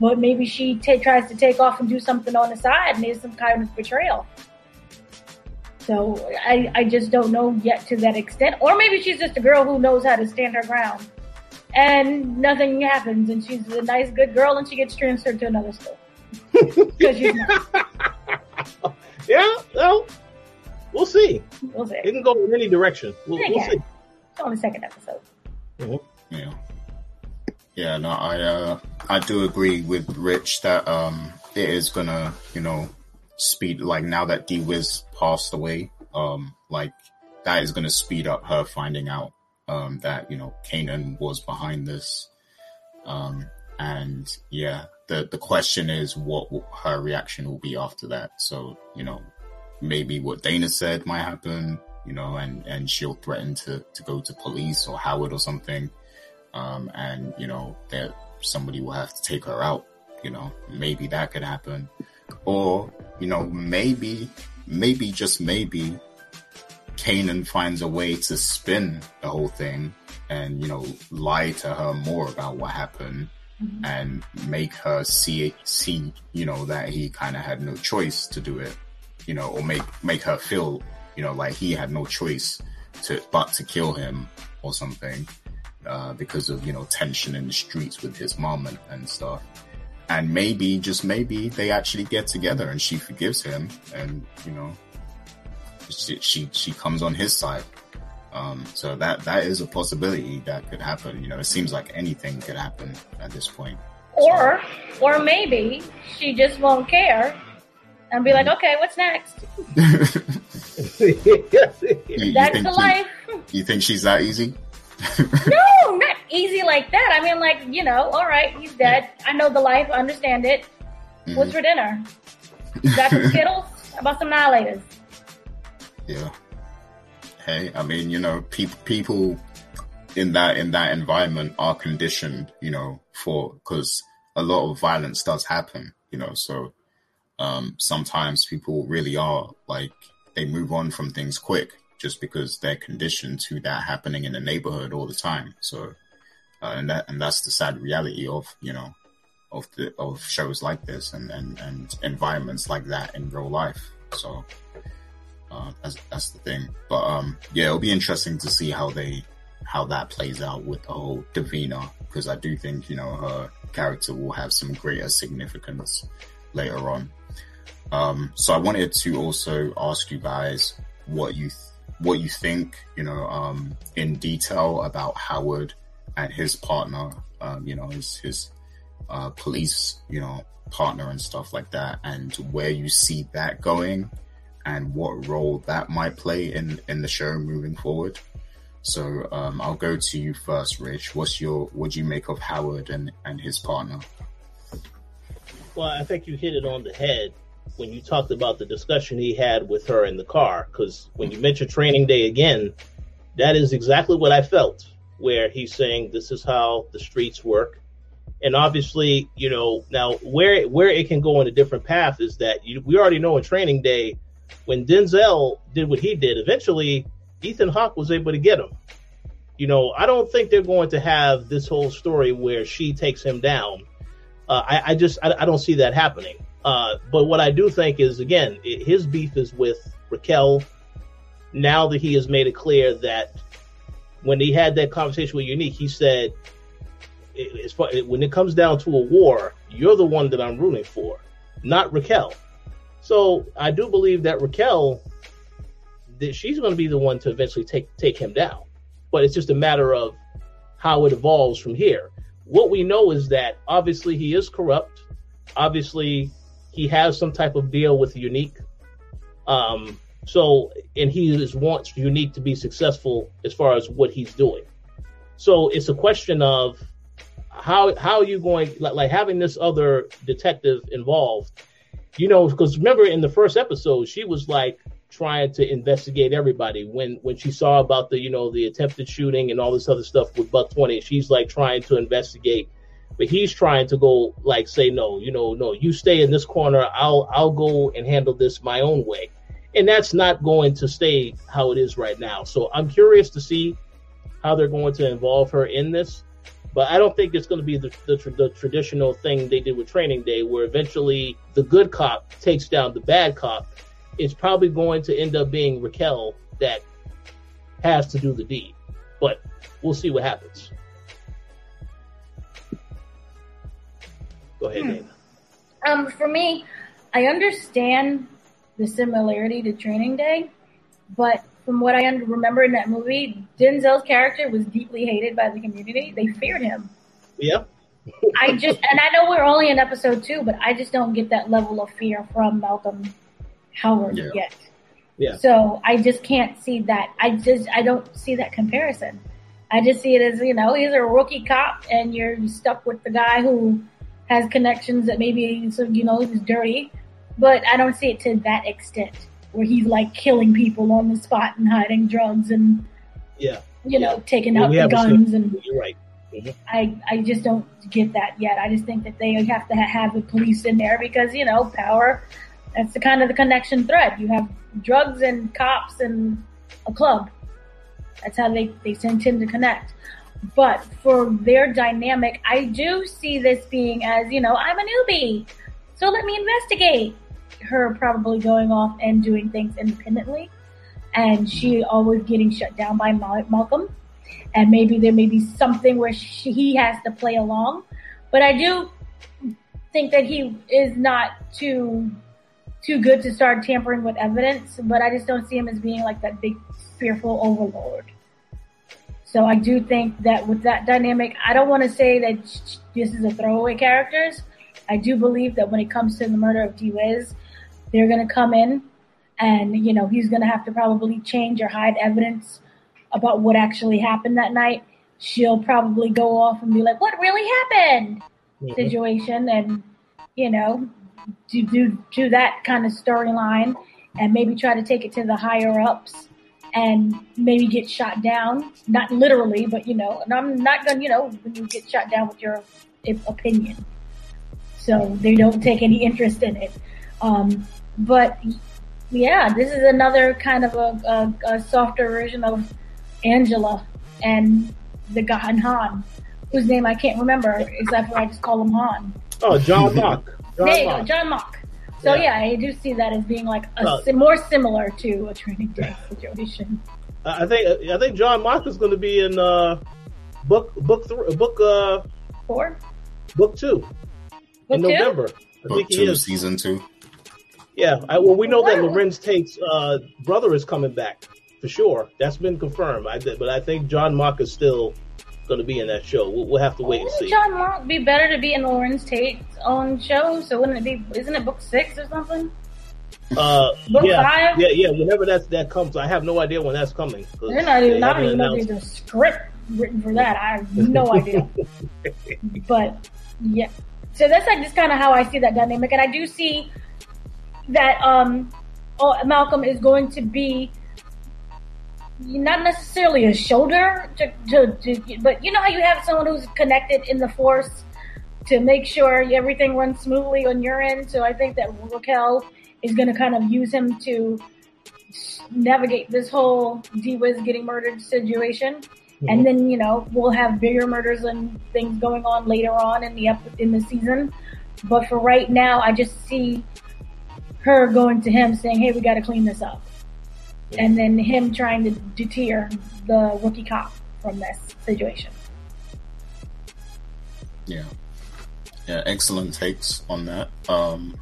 But maybe she t- tries to take off and do something on the side and there's some kind of betrayal. So I, I just don't know yet to that extent. Or maybe she's just a girl who knows how to stand her ground. And nothing happens and she's a nice, good girl and she gets transferred to another school. Because she's not. yeah, well, We'll see. We'll see. It can go in any direction. We'll, we'll see. It's on the second episode. Mm-hmm. Yeah. Yeah, no, I uh, I do agree with Rich that um, it is gonna, you know, speed like now that D Wiz passed away, um, like that is gonna speed up her finding out um, that you know Kanan was behind this, um, and yeah, the the question is what her reaction will be after that. So you know, maybe what Dana said might happen. you know, and, and she'll threaten to, to go to police or Howard or something. Um, and, you know, that somebody will have to take her out, you know, maybe that could happen. Or, you know, maybe, maybe, just maybe, Kanan finds a way to spin the whole thing and, you know, lie to her more about what happened mm-hmm. and make her see, see, you know, that he kind of had no choice to do it, you know, or make, make her feel you know, like he had no choice to but to kill him or something uh, because of you know tension in the streets with his mom and, and stuff. And maybe, just maybe, they actually get together and she forgives him, and you know, she she, she comes on his side. Um, so that that is a possibility that could happen. You know, it seems like anything could happen at this point. Or, or maybe she just won't care and be like, okay, what's next? you, That's the life. You think she's that easy? no, not easy like that. I mean, like you know, all right, he's dead. I know the life. I understand it. Mm-hmm. What's for dinner? Got some Skittles? about some annihilators? Yeah. Hey, I mean, you know, people people in that in that environment are conditioned, you know, for because a lot of violence does happen, you know, so um, sometimes people really are like they move on from things quick just because they're conditioned to that happening in the neighborhood all the time. So, uh, and that and that's the sad reality of you know of the of shows like this and and, and environments like that in real life. So. Uh, that's that's the thing, but um, yeah, it'll be interesting to see how they how that plays out with the whole Davina because I do think you know her character will have some greater significance later on. Um, so I wanted to also ask you guys what you th- what you think, you know, um, in detail about Howard and his partner, um, you know, his his uh, police, you know, partner and stuff like that, and where you see that going, and what role that might play in in the show moving forward. So um, I'll go to you first, Rich. What's your what do you make of Howard and and his partner? Well, I think you hit it on the head when you talked about the discussion he had with her in the car, because when you mentioned training day again, that is exactly what I felt, where he's saying this is how the streets work. And obviously, you know, now where where it can go in a different path is that you, we already know in training day, when Denzel did what he did, eventually Ethan Hawke was able to get him. You know, I don't think they're going to have this whole story where she takes him down. Uh, I, I, just I, I, don't see that happening. Uh, but what I do think is, again, it, his beef is with Raquel. Now that he has made it clear that when he had that conversation with Unique, he said, as far, when it comes down to a war, you're the one that I'm rooting for, not Raquel. So I do believe that Raquel, that she's going to be the one to eventually take take him down. But it's just a matter of how it evolves from here. What we know is that obviously he is corrupt. Obviously, he has some type of deal with Unique. Um, so, and he is, wants Unique to be successful as far as what he's doing. So it's a question of how how are you going like, like having this other detective involved? You know, because remember in the first episode, she was like trying to investigate everybody when when she saw about the you know the attempted shooting and all this other stuff with Buck Twenty. She's like trying to investigate but he's trying to go like say no you know no you stay in this corner. I'll i'll go and handle this my own way. And that's not going to stay how it is right now. So i'm curious to see how they're going to involve her in this. But i don't think it's going to be the, the, the traditional thing they did with training day where eventually the good cop takes down the bad cop. It's probably going to end up being raquel that has to do the deed. But we'll see what happens Go ahead, hmm. Dana. Um, for me, I understand the similarity to Training Day, but from what I remember in that movie, Denzel's character was deeply hated by the community. They feared him. Yep. I just, and I know we're only in episode two, but I just don't get that level of fear from Malcolm Howard yeah. yet. Yeah. So I just can't see that. I just, I don't see that comparison. I just see it as, you know, he's a rookie cop and you're stuck with the guy who has connections that maybe so you know is dirty, but I don't see it to that extent. where he's like killing people on the spot and hiding drugs and Yeah. you know Yeah. taking Well, out the guns and You're right. I I just don't get that yet. I just think that they have to have the police in there because you know power. That's the kind of the connection thread. You have drugs and cops and a club. That's how they they tend to connect. But for their dynamic, I do see this being as you know I'm a newbie, so let me investigate. Her probably going off and doing things independently, and she always getting shut down by Malcolm and maybe there may be something where she, he has to play along. But I do think that he is not too too good to start tampering with evidence. But I just don't see him as being like that big fearful overlord. So I do think that with that dynamic, I don't want to say that this is a throwaway characters. I do believe that when it comes to the murder of D Wiz, they're going to come in and, you know, he's going to have to probably change or hide evidence about what actually happened that night. She'll probably go off and be like, what really happened? Mhm. Situation and, you know, do, do, do that kind of storyline and maybe try to take it to the higher ups and maybe get shot down. Not literally, but you know, and I'm not gonna, you know, when you get shot down with your opinion. So they don't take any interest in it. Um, but yeah, this is another kind of a, a, a softer version of Angela and the guy and Han, whose name I can't remember except for I just call him Han. Oh, John Mock. John there you go, John Mock. So Yeah. yeah. I do see that as being like a, Well- si- more similar to a training day situation. I think I think John Mock is going to be in uh, book book th- book uh, Four, book two in two? November. I Book think he two, is. season two. Yeah. I, well, we know that Larenz Tate's uh, brother is coming back for sure. That's been confirmed. I did, but I think John Mock is still going to be in that show. We'll, we'll have to wait and Wouldn't see. John Mock be better to be in Larenz Tate's own show? So wouldn't it be? Isn't it book six or something? Uh, Book yeah, five? yeah, yeah. Whenever that that comes, I have no idea when that's coming. They're not they even. I don't even know if there's a script written for that. I have no idea. but yeah, so that's like just kind of how I see that dynamic, and I do see that um, oh, Malcolm is going to be not necessarily a shoulder to, to, to but you know how you have someone who's connected in the force to make sure everything runs smoothly on your end. So I think that Raquel is going to kind of use him to navigate this whole D Wiz getting murdered situation. And mm-hmm. then, you know, we'll have bigger murders and things going on later on in the up in the season. But for right now, I just see her going to him saying, Hey, we got to clean this up. And then him trying to deter the rookie cop from this situation. Yeah. Yeah, excellent takes on that. Um,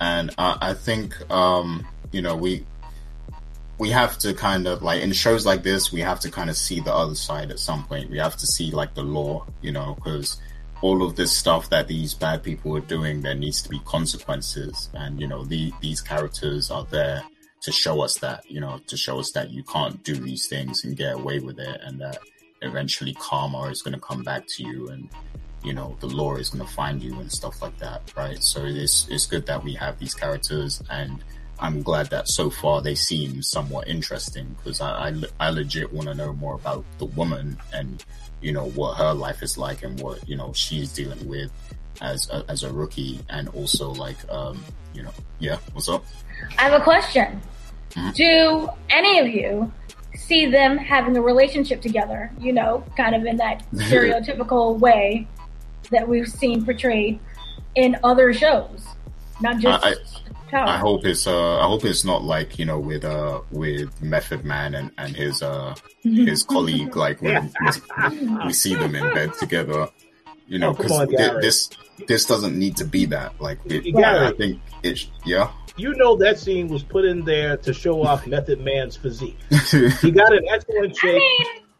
and I, I think, um, you know, we, we have to kind of like in shows like this, we have to kind of see the other side at some point. We have to see like the law, you know, because all of this stuff that these bad people are doing, there needs to be consequences. And, you know, the, these characters are there to show us that, you know, to show us that you can't do these things and get away with it and that eventually karma is going to come back to you and, you know, the law is going to find you and stuff like that, right? So it's, it's good that we have these characters and I'm glad that so far they seem somewhat interesting because I, I, I legit want to know more about the woman and, you know, what her life is like and what, you know, she's dealing with as a, as a rookie and also like, um, you know, yeah, what's up? I have a question. Do any of you see them having a relationship together, you know, kind of in that stereotypical way that we've seen portrayed in other shows? Not just I- Power. I hope it's uh I hope it's not like you know with uh with Method Man and and his uh his colleague like when we see them in bed together, you know Oh, because on, Gary. this this doesn't need to be that like it, You I think it yeah You know that scene was put in there to show off Method Man's physique. He got in excellent I shape,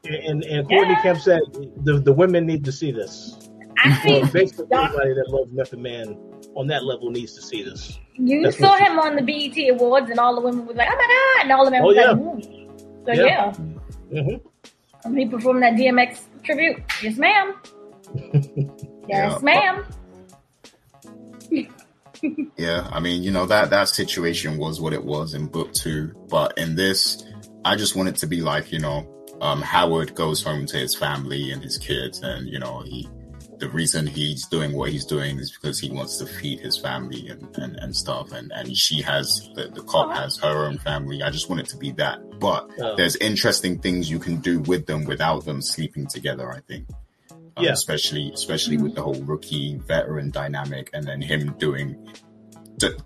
mean, and, and Courtney Yeah. Kemp said the, the women need to see this. I Well, mean, basically, Doc- everybody that loves Method Man on that level needs to see this. you That's saw him on the BET Awards, and all the women was like, "Oh my god!" and all the men Oh, was yeah. like, "Ooh." So Yeah. yeah, hmm And he performed that DMX tribute. Yes, ma'am. Yes, ma'am. yeah, I mean, you know that that situation was what it was in book two, but in this, I just want it to be like you know, um, Howard goes home to his family and his kids, and you know he. The reason he's doing what he's doing is because he wants to feed his family and, and, and stuff. And, and she has, the, the cop has her own family. I just want it to be that. But Oh. there's interesting things you can do with them without them sleeping together, I think. Yeah. especially especially with the whole rookie veteran dynamic, and then him doing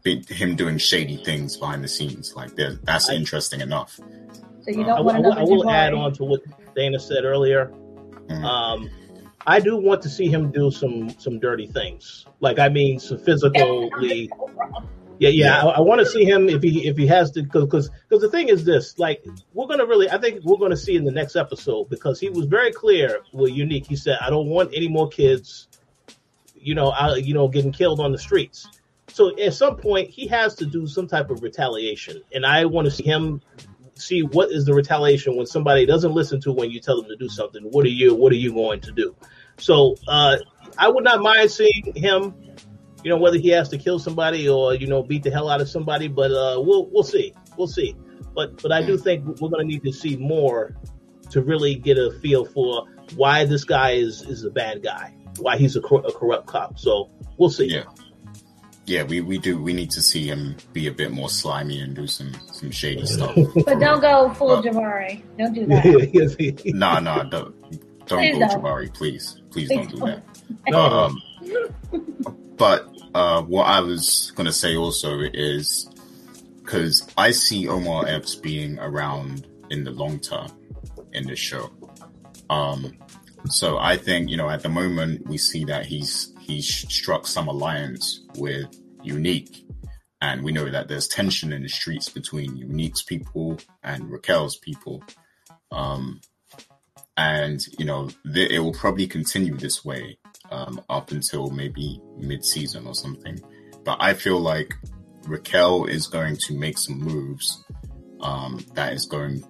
him doing shady things behind the scenes. Like there, that's I- interesting enough. So you I don't I, want will- I will add on to what Dana said earlier. Mhm. Um, I do want to see him do some some dirty things. Like I mean, some physically. Yeah, yeah. I, I want to see him if he if he has to because because the thing is this like we're gonna really I think we're gonna see in the next episode because he was very clear with unique. He said I don't want any more kids, you know, I, you know, getting killed on the streets. So at some point he has to do some type of retaliation, and I want to see him see what is the retaliation when somebody doesn't listen to when you tell them to do something. What are you What are you going to do? So uh, I would not mind seeing him you know whether he has to kill somebody or you know beat the hell out of somebody but uh we'll we'll see we'll see but but i do think we're going to need to see more to really get a feel for why this guy is is a bad guy why he's a, cor- a corrupt cop so we'll see Yeah. Yeah, we, we do. We need to see him be a bit more slimy and do some some shady stuff. But don't go full Uh, Jabari. Don't do that. Nah, nah, don't don't Please go don't. Jabari, please, please Please don't do that. no, Um, but uh, what I was gonna say also is because I see Omar Epps being around in the long term in this show. Um, so I think you know at the moment we see that he's he's struck some alliance with Unique, and we know that there's tension in the streets between Unique's people and Raquel's people. Um, and you know th- it will probably continue this way um, up until maybe mid-season or something. But I feel like Raquel is going to make some moves um, that is going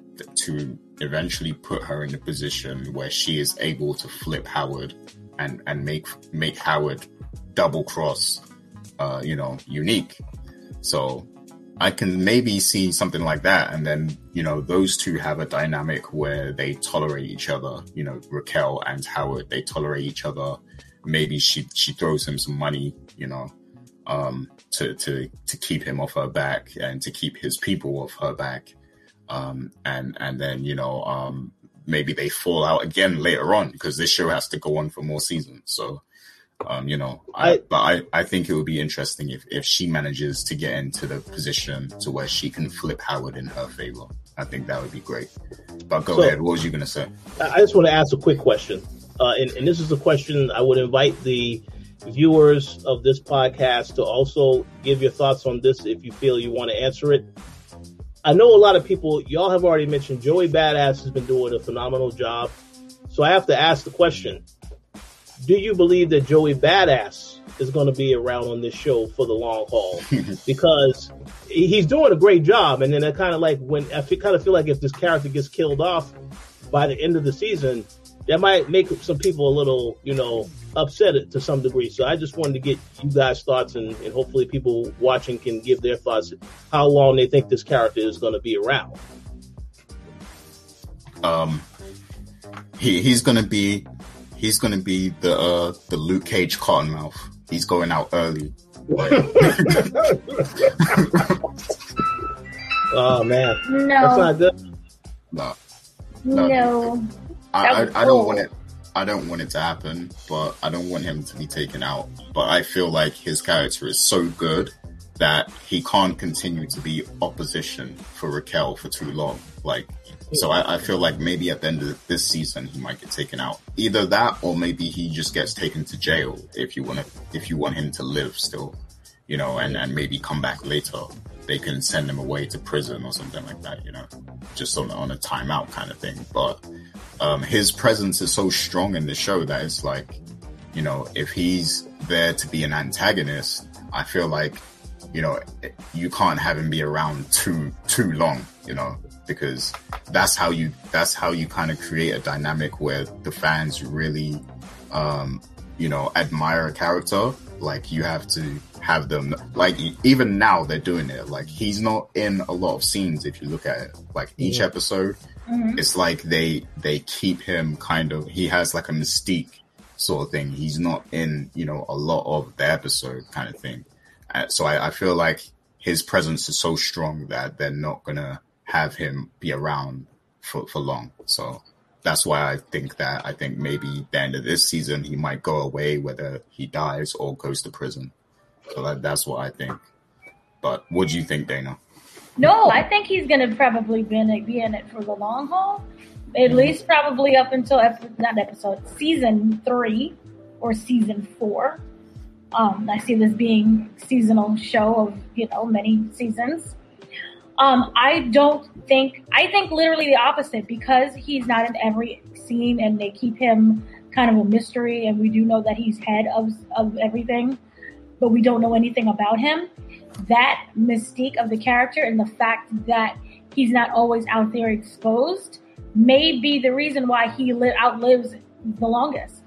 to eventually put her in a position where she is able to flip Howard and and make make Howard double cross, uh, you know, unique. So I can maybe see something like that, and then you know those two have a dynamic where they tolerate each other. You know, Raquel and Howard they tolerate each other. Maybe she she throws him some money, you know, um, to to to keep him off her back and to keep his people off her back. Um, and and then you know um, maybe they fall out again later on because this show has to go on for more seasons. So. Um, you know, I, I- but I, I think it would be interesting if, if she manages to get into the position to where she can flip Howard in her favor. I think that would be great. But go So- ahead. What was you going to say? I I just want to ask a quick question, uh, and, and this is a question I would invite the viewers of this podcast to also give your thoughts on this if you feel you want to answer it. I know a lot of people, y'all have already mentioned Joey Badass has been doing a phenomenal job. So I have to ask the question Do you believe that Joey Badass is going to be around on this show for the long haul? because he's doing a great job. And then I kind of like when I feel, kind of feel like if this character gets killed off by the end of the season, that might make some people a little, you know, upset to some degree. So I just wanted to get you guys' thoughts, and, and hopefully people watching can give their thoughts. How long they think this character is going to be around? Um, he he's gonna be he's gonna be the uh the Luke Cage Cottonmouth. He's going out early. Oh man, that's No, not good. No, no. I, I, I don't want it. I don't want it to happen, but I don't want him to be taken out. But I feel like his character is so good that he can't continue to be opposition for Raquel for too long. Like, so I, I feel like maybe at the end of this season he might get taken out. Either that, or maybe he just gets taken to jail if you want to. If you want him to live still, you know, and and maybe come back later. They can send him away to prison or something like that, you know, just on on a timeout kind of thing. But um, his presence is so strong in the show that it's like, you know, if he's there to be an antagonist, I feel like, you know, you can't have him be around too too long, you know, because that's how you that's how you kind of create a dynamic where the fans really, um, you know, admire a character. Like you have to have them like even now they're doing it. Like he's not in a lot of scenes if you look at it. Like each mm-hmm. episode, mm-hmm. it's like they they keep him kind of he has like a mystique sort of thing. He's not in you know a lot of the episode kind of thing. Uh, so I, I feel like his presence is so strong that they're not gonna have him be around for for long. So that's why I think that I think maybe the end of this season he might go away, whether he dies or goes to prison. So that, that's what I think. But what do you think, Dana? No, I think he's going to probably be in, it, be in it for the long haul. At mm-hmm. least probably up until episode, not episode season three or season four. Um, I see this being seasonal show of you know many seasons. Um, I don't think I think literally the opposite because he's not in every scene and they keep him kind of a mystery and we do know that he's head of of everything but we don't know anything about him. That mystique of the character and the fact that he's not always out there exposed may be the reason why he li- outlives the longest.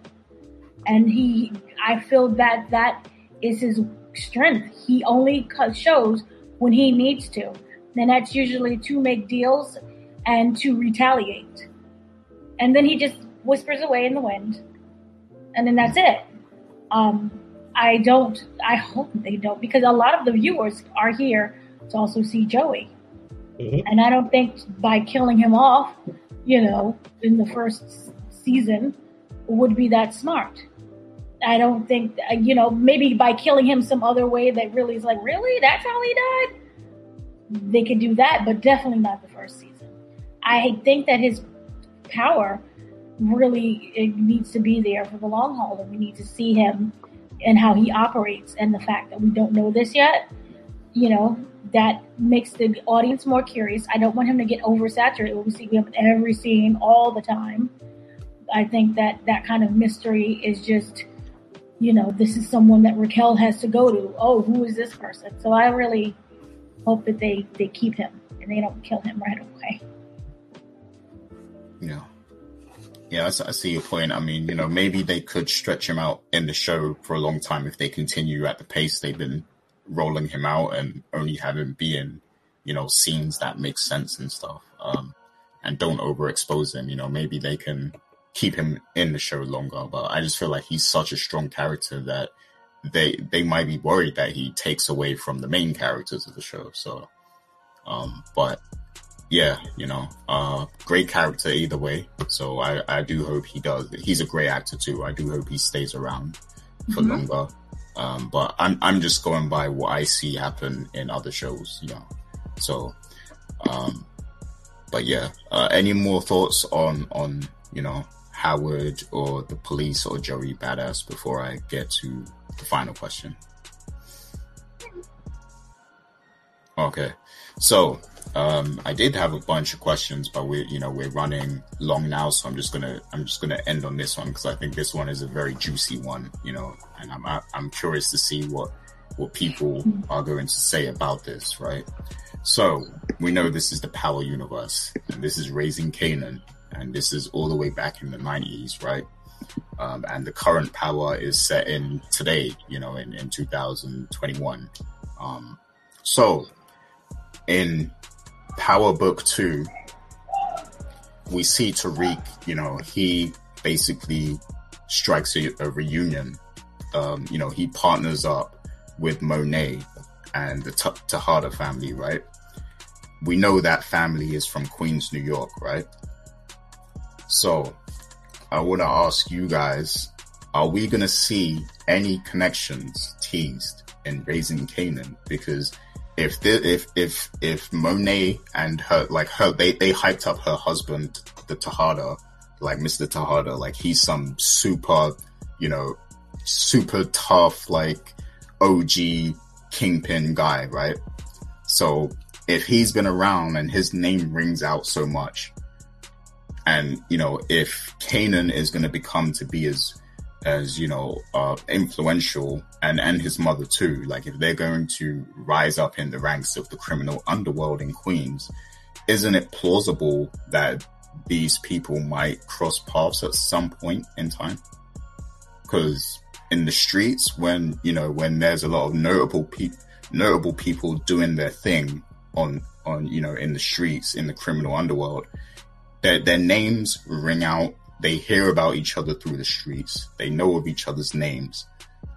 And he, I feel that that is his strength. He only shows when he needs to. And that's usually to make deals and to retaliate. And then he just whispers away in the wind. And then that's it. Um, I don't, I hope they don't, because a lot of the viewers are here to also see Joey. Mm-hmm. And I don't think by killing him off, you know, in the first season would be that smart. I don't think, uh, you know, maybe by killing him some other way that really is like, really? That's how he died? They could do that, but definitely not the first season. I think that his power really needs to be there for the long haul, and we need to see him and how he operates and the fact that we don't know this yet, you know, that makes the audience more curious. I don't want him to get oversaturated. We see him every scene all the time. I think that that kind of mystery is just, you know, this is someone that Raquel has to go to. Oh, who is this person? So I really hope that they they keep him and they don't kill him right away. Yeah. Yeah, I, see your point. I mean, you know, maybe they could stretch him out in the show for a long time if they continue at the pace they've been rolling him out and only have him be in, you know, scenes that make sense and stuff. Um, and don't overexpose him. You know, maybe they can keep him in the show longer. But I just feel like he's such a strong character that they they might be worried that he takes away from the main characters of the show. So, um, but yeah, you know, uh, great character either way. So I, I do hope he does. He's a great actor too. I do hope he stays around for mm-hmm. longer. Um, but I'm, I'm just going by what I see happen in other shows, you know. So, um, but yeah, uh, any more thoughts on, on, you know, Howard or the police or Joey Badass before I get to the final question? Okay. So, um, I did have a bunch of questions, but we're you know we're running long now, so I'm just gonna I'm just gonna end on this one because I think this one is a very juicy one, you know, and I'm I'm curious to see what what people are going to say about this, right? So we know this is the Power Universe, and this is Raising Kanan and this is all the way back in the 90s, right? Um, and the current Power is set in today, you know, in, in 2021. Um, so in Power Book 2, we see Tariq, you know, he basically strikes a, a reunion. Um, you know, he partners up with Monet and the T- family, right? We know that family is from Queens, New York, right? So I want to ask you guys, are we going to see any connections teased in Raising Kanan? Because if the, if if if Monet and her like her they they hyped up her husband the Tejada like Mr. Tejada like he's some super you know super tough like OG kingpin guy right so if he's been around and his name rings out so much and you know if Kanan is going to become to be as as you know uh, influential and and his mother too. Like if they're going to rise up in the ranks of the criminal underworld in queens isn't it plausible that these people might cross paths at some point in time? Because in the streets when you know when there's a lot of notable people notable people doing their thing on on you know in the streets in the criminal underworld their their names ring out they hear about each other through the streets. They know of each other's names.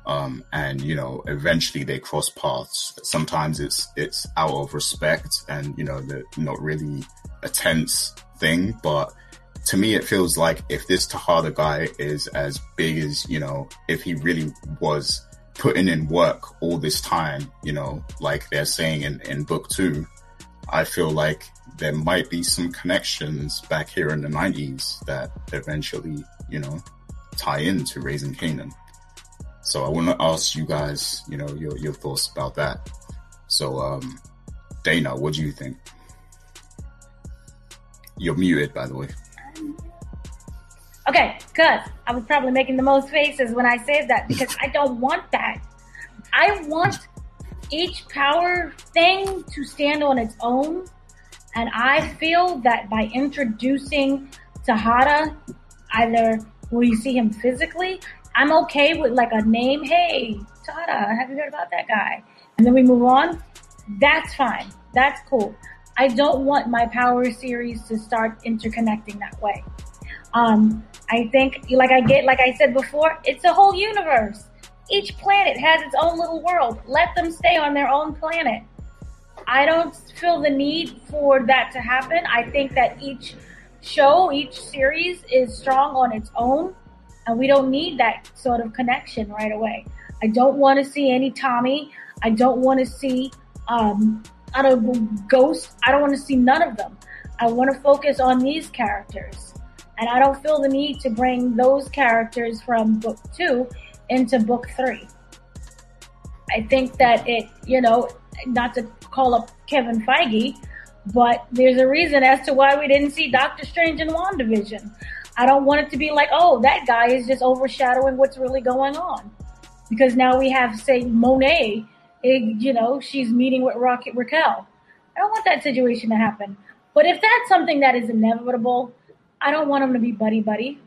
Um, and you know eventually they cross paths. Sometimes it's it's out of respect and you know the not really a tense thing. But to me it feels like if this Tejada guy is as big as you know if he really was putting in work all this time you know like they're saying in, in book two i feel like there might be some connections back here in the 90s that eventually you know tie into raising Kanan. so I want to ask you guys, you know, your your thoughts about that. So, um, Dana, what do you think? You're muted, by the way. Okay, good. I was probably making the most faces when I said that because I don't want that. I want each power thing to stand on its own. And I feel that by introducing Tejada, either will you see him physically I'm okay with like a name. Hey, Tata, have you heard about that guy? And then we move on. That's fine. That's cool. I don't want my power series to start interconnecting that way. Um, I think, like I get, like I said before, it's a whole universe. Each planet has its own little world. Let them stay on their own planet. I don't feel the need for that to happen. I think that each show, each series is strong on its own and we don't need that sort of connection right away. I don't want to see any Tommy. I don't want to see, um, I don't Ghost. I don't want to see none of them. I want to focus on these characters. And I don't feel the need to bring those characters from book two into book three. I think that it, you know, not to call up Kevin Feige, but there's a reason as to why we didn't see Doctor Strange in WandaVision. I don't want it to be like, oh, that guy is just overshadowing what's really going on. Because now we have, say, Monet, it, you know, she's meeting with Rocket Raquel. I don't want that situation to happen. But if that's something that is inevitable, I don't want them to be buddy buddy.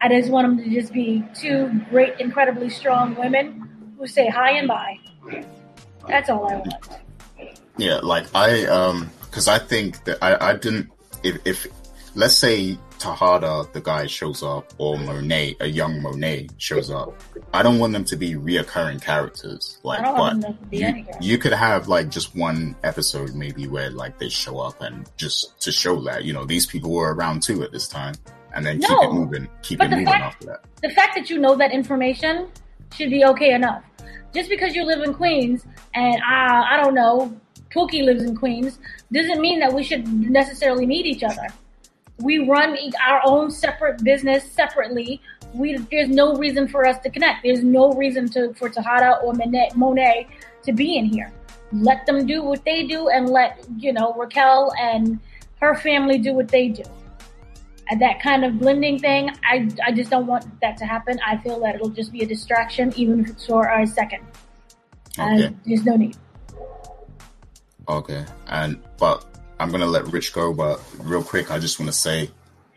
I just want them to just be two great, incredibly strong women who say hi and bye. That's all I want. Yeah, like I, um, because I think that I, I didn't. If, if let's say Tejada, the guy shows up, or Monet, a young Monet shows up. I don't want them to be reoccurring characters. Like, but you, you could have like just one episode maybe where like they show up and just to show that you know these people were around too at this time, and then no, keep it moving, keep it moving fact, after that. The fact that you know that information should be okay enough. Just because you live in Queens and uh, I don't know, Pookie lives in Queens, doesn't mean that we should necessarily meet each other we run our own separate business separately. We there's no reason for us to connect. There's no reason to for Tejada or Monet to be in here. Let them do what they do, and let you know Raquel and her family do what they do. And that kind of blending thing, I I just don't want that to happen. I feel that it'll just be a distraction, even if it's for a second. Okay. And there's no need. Okay, and but I'm gonna let Rich go, but real quick, I just want to say,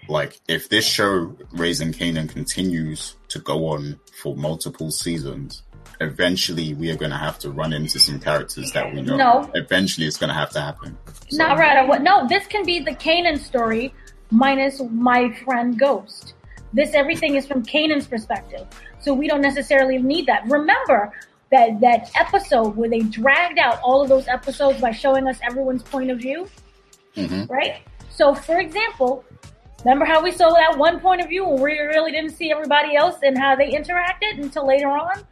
like, if this show Raising Kanan continues to go on for multiple seasons, eventually we are going to have to run into some characters that we know. No. Eventually, it's going to have to happen. So, Not right away. No, this can be the Kanan story minus my friend Ghost. This everything is from Kanan's perspective, so we don't necessarily need that. Remember, that that episode where they dragged out all of those episodes by showing us everyone's point of view mm-hmm. right? So, for example, remember how we saw that one point of view and we really didn't see everybody else and how they interacted until later on?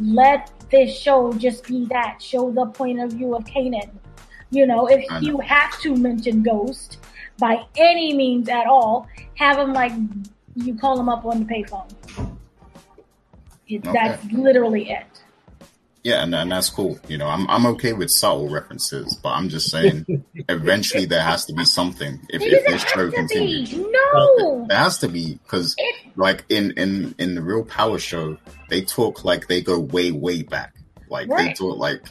Let this show just be that. Show the point of view of Kanan. You know, if you have to mention Ghost by any means at all, have them like you call them up on the payphone. It, okay. That's literally it. Yeah, and, and that's cool. You know, I'm I'm okay with subtle references, but I'm just saying, eventually there has to be something. If, if this show continues, no, there has to be because, like in in in the real Power show, they talk like they go way way back. Like right. they talk like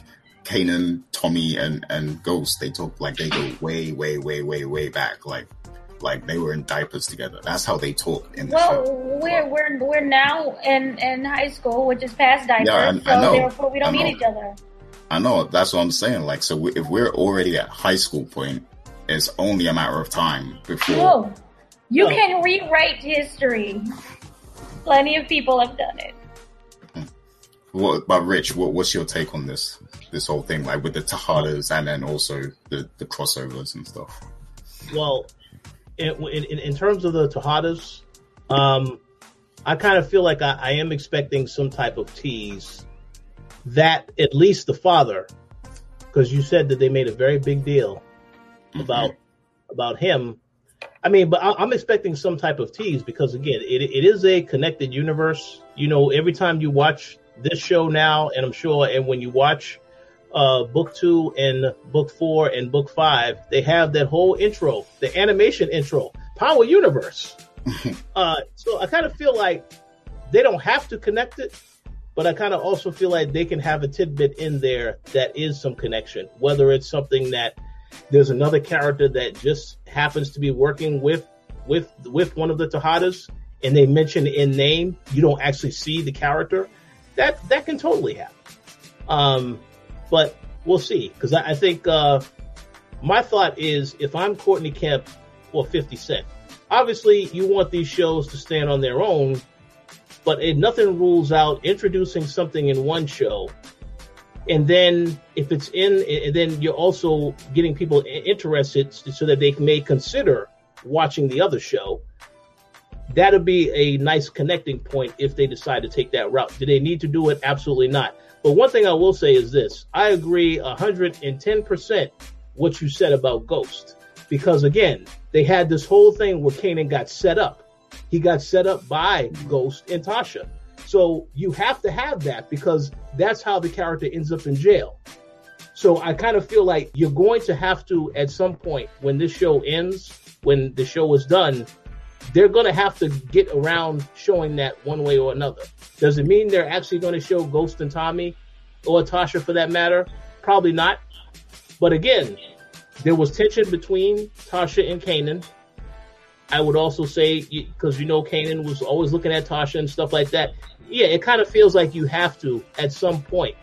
Kanan, Tommy, and and Ghost. They talk like they go way way way way way back. Like Like they were in diapers together. That's how they talk in the Well, show. we're we're we're now in in high school, which is past diapers, Yeah, I- so I know. therefore we don't I need each other. I know that's what I'm saying. Like, so we, if we're already at high school point, it's only a matter of time before. Whoa, you No. can rewrite history. Plenty of people have done it. What, but Rich, what, what's your take on this? This whole thing, like with the Tejadas and then also the, the crossovers and stuff. Well, in, in, in terms of the Tejadas, um, I kind of feel like I, I am expecting some type of tease that at least the father, because you said that they made a very big deal about about him. I mean, but I, I'm expecting some type of tease because again, it, it is a connected universe. You know, every time you watch this show now, and I'm sure, and when you watch uh, book two and book four and book five, they have that whole intro, the animation intro, Power Universe. uh, so I kind of feel like they don't have to connect it, but I kind of also feel like they can have a tidbit in there that is some connection, whether it's something that there's another character that just happens to be working with with with one of the Tejadas and they mention in name, you don't actually see the character. That that can totally happen. Um, but we'll see because I, I think uh, my thought is if I'm Courtney Kemp or 50 Cent, obviously you want these shows to stand on their own, but it, nothing rules out introducing something in one show. And then if it's in, and then you're also getting people interested so that they may consider watching the other show. That'd be a nice connecting point if they decide to take that route. Do they need to do it? Absolutely not. But one thing I will say is this. I agree 110% what you said about Ghost. Because again, they had this whole thing where Kanan got set up. He got set up by Ghost and Tasha. So you have to have that because that's how the character ends up in jail. So I kind of feel like you're going to have to, at some point, when this show ends, when the show is done, they're going to have to get around showing that one way or another. Does it mean they're actually going to show Ghost and Tommy or Tasha for that matter? Probably not. But again, there was tension between Tasha and Kanan. I would also say, because you know, Kanan was always looking at Tasha and stuff like that. Yeah, it kind of feels like you have to, at some point,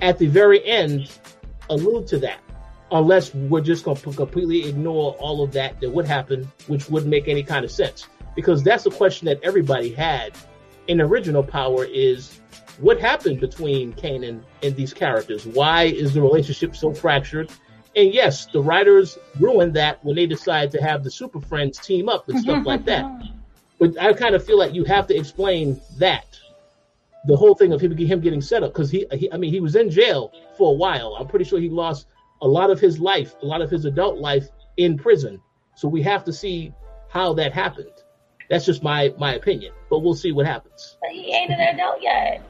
at the very end, allude to that. Unless we're just going to completely ignore all of that that would happen, which wouldn't make any kind of sense. Because that's a question that everybody had in original Power is what happened between Kanan and these characters? Why is the relationship so fractured? And yes, the writers ruined that when they decided to have the Super Friends team up and stuff like that. But I kind of feel like you have to explain that the whole thing of him, him getting set up because he, he, I mean, he was in jail for a while. I'm pretty sure he lost a lot of his life, a lot of his adult life in prison. So we have to see how that happened. That's just my my opinion, but we'll see what happens. But he ain't an adult yet.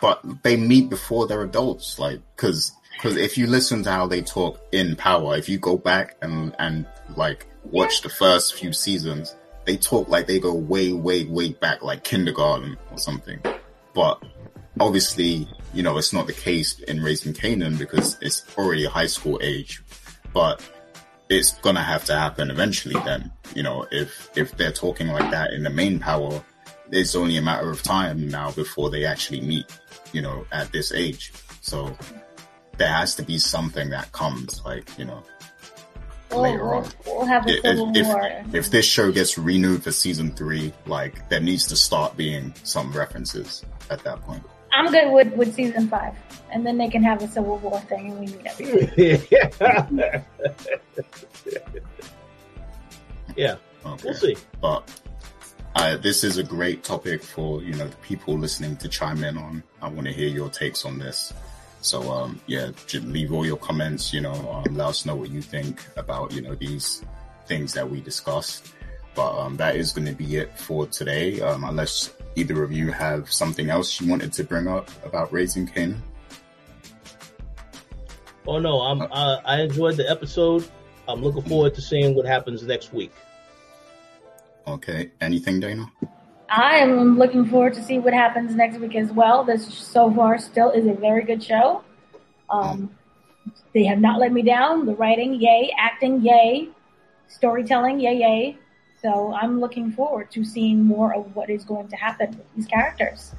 But they meet before they're adults, like because because if you listen to how they talk in Power, if you go back and and like watch the first few seasons, they talk like they go way way way back, like kindergarten or something. But obviously, you know, it's not the case in Raising Kanan because it's already high school age. But it's gonna have to happen eventually. Then, you know, if if they're talking like that in the main Power, it's only a matter of time now before they actually meet, you know, at this age. So there has to be something that comes, like, you know, We'll, later we'll, on. we'll have a If, if, if this show gets renewed for season three, like, there needs to start being some references at that point. I'm good with, with season five, and then they can have a civil war thing, and we meet everyone. yeah, Okay. we'll see. But uh, this is a great topic for, you know, the people listening to chime in on. I want to hear your takes on this. So, um, yeah, j- leave all your comments, you know, um, let us know what you think about, you know, these things that we discussed. But, um, that is going to be it for today. Um, unless either of you have something else you wanted to bring up about raising Kanan. Oh no, I'm uh, I enjoyed the episode. I'm looking forward to seeing what happens next week. Okay. Anything, Dana? I am looking forward to see what happens next week as well. This so far still is a very good show. Um, they have not let me down. The writing, yay. Acting, yay. storytelling, yay yay. So I'm looking forward to seeing more of what is going to happen with these characters.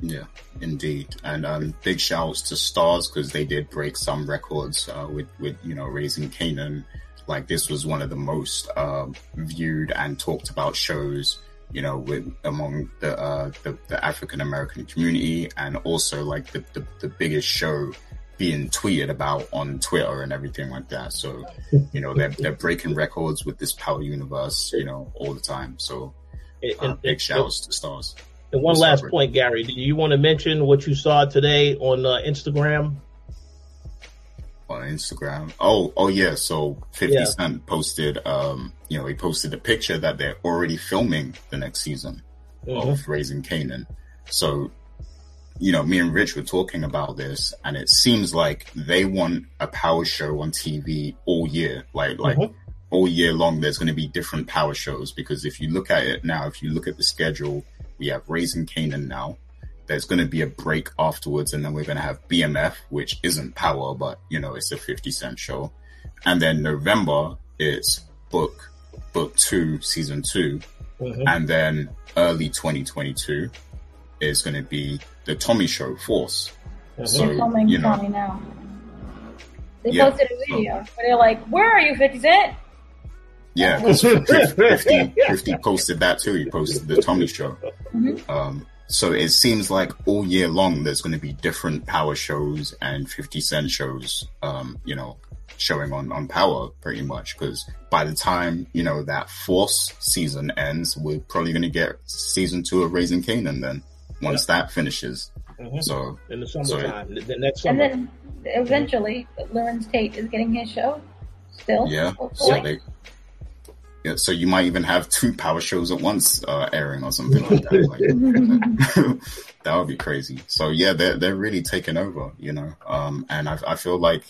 Yeah, indeed. And um, big shouts to Starz because they did break some records uh, with with you know raising Kanan. Like this was one of the most uh, viewed and talked about shows you know with among the uh, the, the African American community and also like the, the the biggest show being tweeted about on Twitter and everything like that. So, you know, they're, they're breaking records with this Power Universe, you know, all the time. So, uh, big shouts to Starz. And one last point, Gary, do you want to mention what you saw today on uh, Instagram? On Instagram. Oh, oh yeah. So 50 yeah. Cent posted, um, you know, he posted a picture that they're already filming the next season mm-hmm. of Raising Kanan. So, you know, me and Rich were talking about this and it seems like they want a power show on TV all year. Like, like, mm-hmm. all year long, there's going to be different power shows because if you look at it now, if you look at the schedule, we have Raising Kanan now. There's going to be a break afterwards, and then we're going to have BMF, which isn't Power, but you know it's a 50 Cent show. And then November it's Book, Book Two, Season 2 mm-hmm. and then early 2022 is going to be the Tommy Show Force. Mm-hmm. So you know, Tommy now. They yeah, posted a video so, where they're like, "Where are you, 50 Cent?" Yeah, 50, 50, posted that too. He posted the Tommy Show. Mm-hmm. Um, so it seems like all year long there's going to be different Power shows and 50 Cent shows, um, you know, showing on, on Power pretty much. Because by the time, you know, that Force season ends, we're probably going to get season two of Raising Kanan then once yeah. that finishes. Mm-hmm. So in the summertime, so the next summer. And then eventually, mm-hmm. Larenz Tate is getting his show still. Yeah. So they, yeah, so you might even have two power shows at once uh, airing or something like that. Like, that would be crazy. So yeah, they're they're really taking over, you know. Um, and I I feel like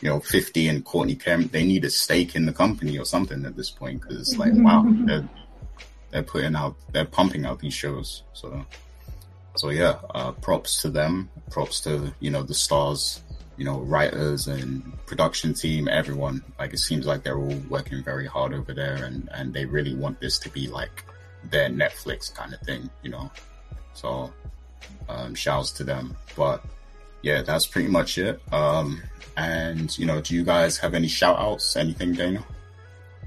you know, 50 and Courtney Kemp, they need a stake in the company or something at this point because it's like, wow, they're, they're putting out, they're pumping out these shows. So, so yeah, uh, props to them. Props to, you know, the stars you know, writers and production team, everyone. Like it seems like they're all working very hard over there, and and they really want this to be like their Netflix kind of thing, you know. So, um, shouts to them. But yeah, that's pretty much it. Um, and you know, do you guys have any shout outs? Anything, Dana?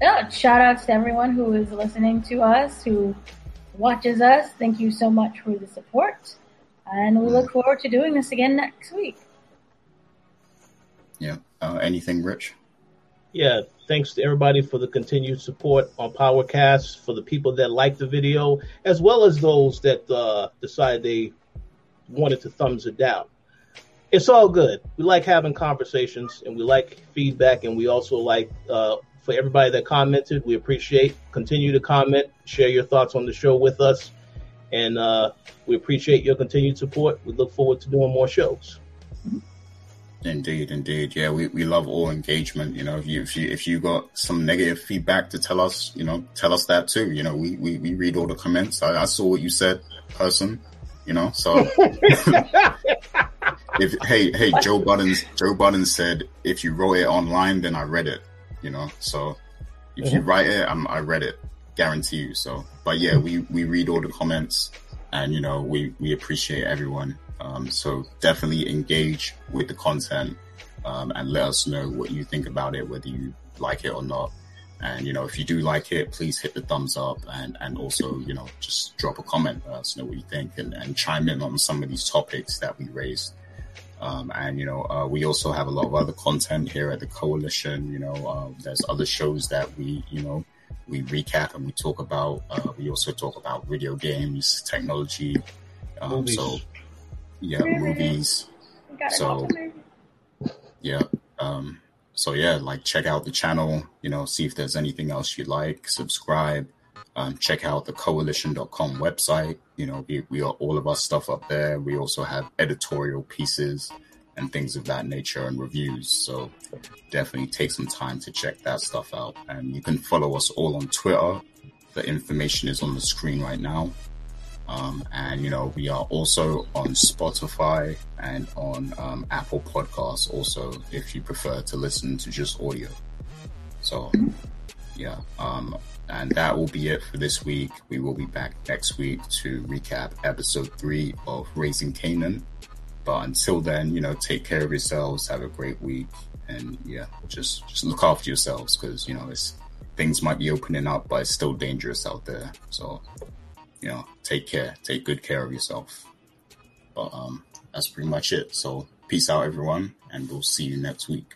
Yeah, shout outs to everyone who is listening to us, who watches us. Thank you so much for the support. And we look forward to doing this again next week. Yeah. Uh, anything, Rich? Yeah. Thanks to everybody for the continued support on PowerCast, for the people that liked the video, as well as those that uh, decided they wanted to thumbs it down. It's all good. We like having conversations and we like feedback, and we also like uh, for everybody that commented. We appreciate. Continue to comment, share your thoughts on the show with us, and uh, we appreciate your continued support. We look forward to doing more shows. Indeed, indeed. Yeah, we, we love all engagement. You know, if you if you if you got some negative feedback to tell us, you know, tell us that too. You know, we we, we read all the comments. I, I saw what you said, person. You know, so if hey hey Joe Budden Joe Budden said if you wrote it online, then I read it. You know, so if mm-hmm. you write it, I'm, I read it, guarantee you. So, but yeah, we we read all the comments, and you know, we we appreciate everyone um, so definitely engage with the content um, and let us know what you think about it, whether you like it or not. And you know, if you do like it, please hit the thumbs up and and also you know just drop a comment. Let us know what you think and, and chime in on some of these topics that we raised. Um, and you know, uh, we also have a lot of other content here at the coalition. You know, uh, there's other shows that we you know we recap and we talk about. Uh, we also talk about video games, technology. Um, so yeah, movies. So yeah, um, so yeah, like check out the channel. You know, see if there's anything else you like. Subscribe. Um, check out the coalition.com website. You know, we, we are all of our stuff up there. We also have editorial pieces and things of that nature and reviews. So definitely take some time to check that stuff out. And you can follow us all on Twitter. The information is on the screen right now. Um, and you know, we are also on Spotify and on um, Apple Podcasts also, if you prefer to listen to just audio. So, yeah. Um, and that will be it for this week. We will be back next week to recap episode three of Raising Kanan. But until then, you know, take care of yourselves. Have a great week, and yeah, just just look after yourselves because you know it's things might be opening up, but it's still dangerous out there. So, you know, take care, take good care of yourself. But um, that's pretty much it. So, peace out, everyone, and we'll see you next week.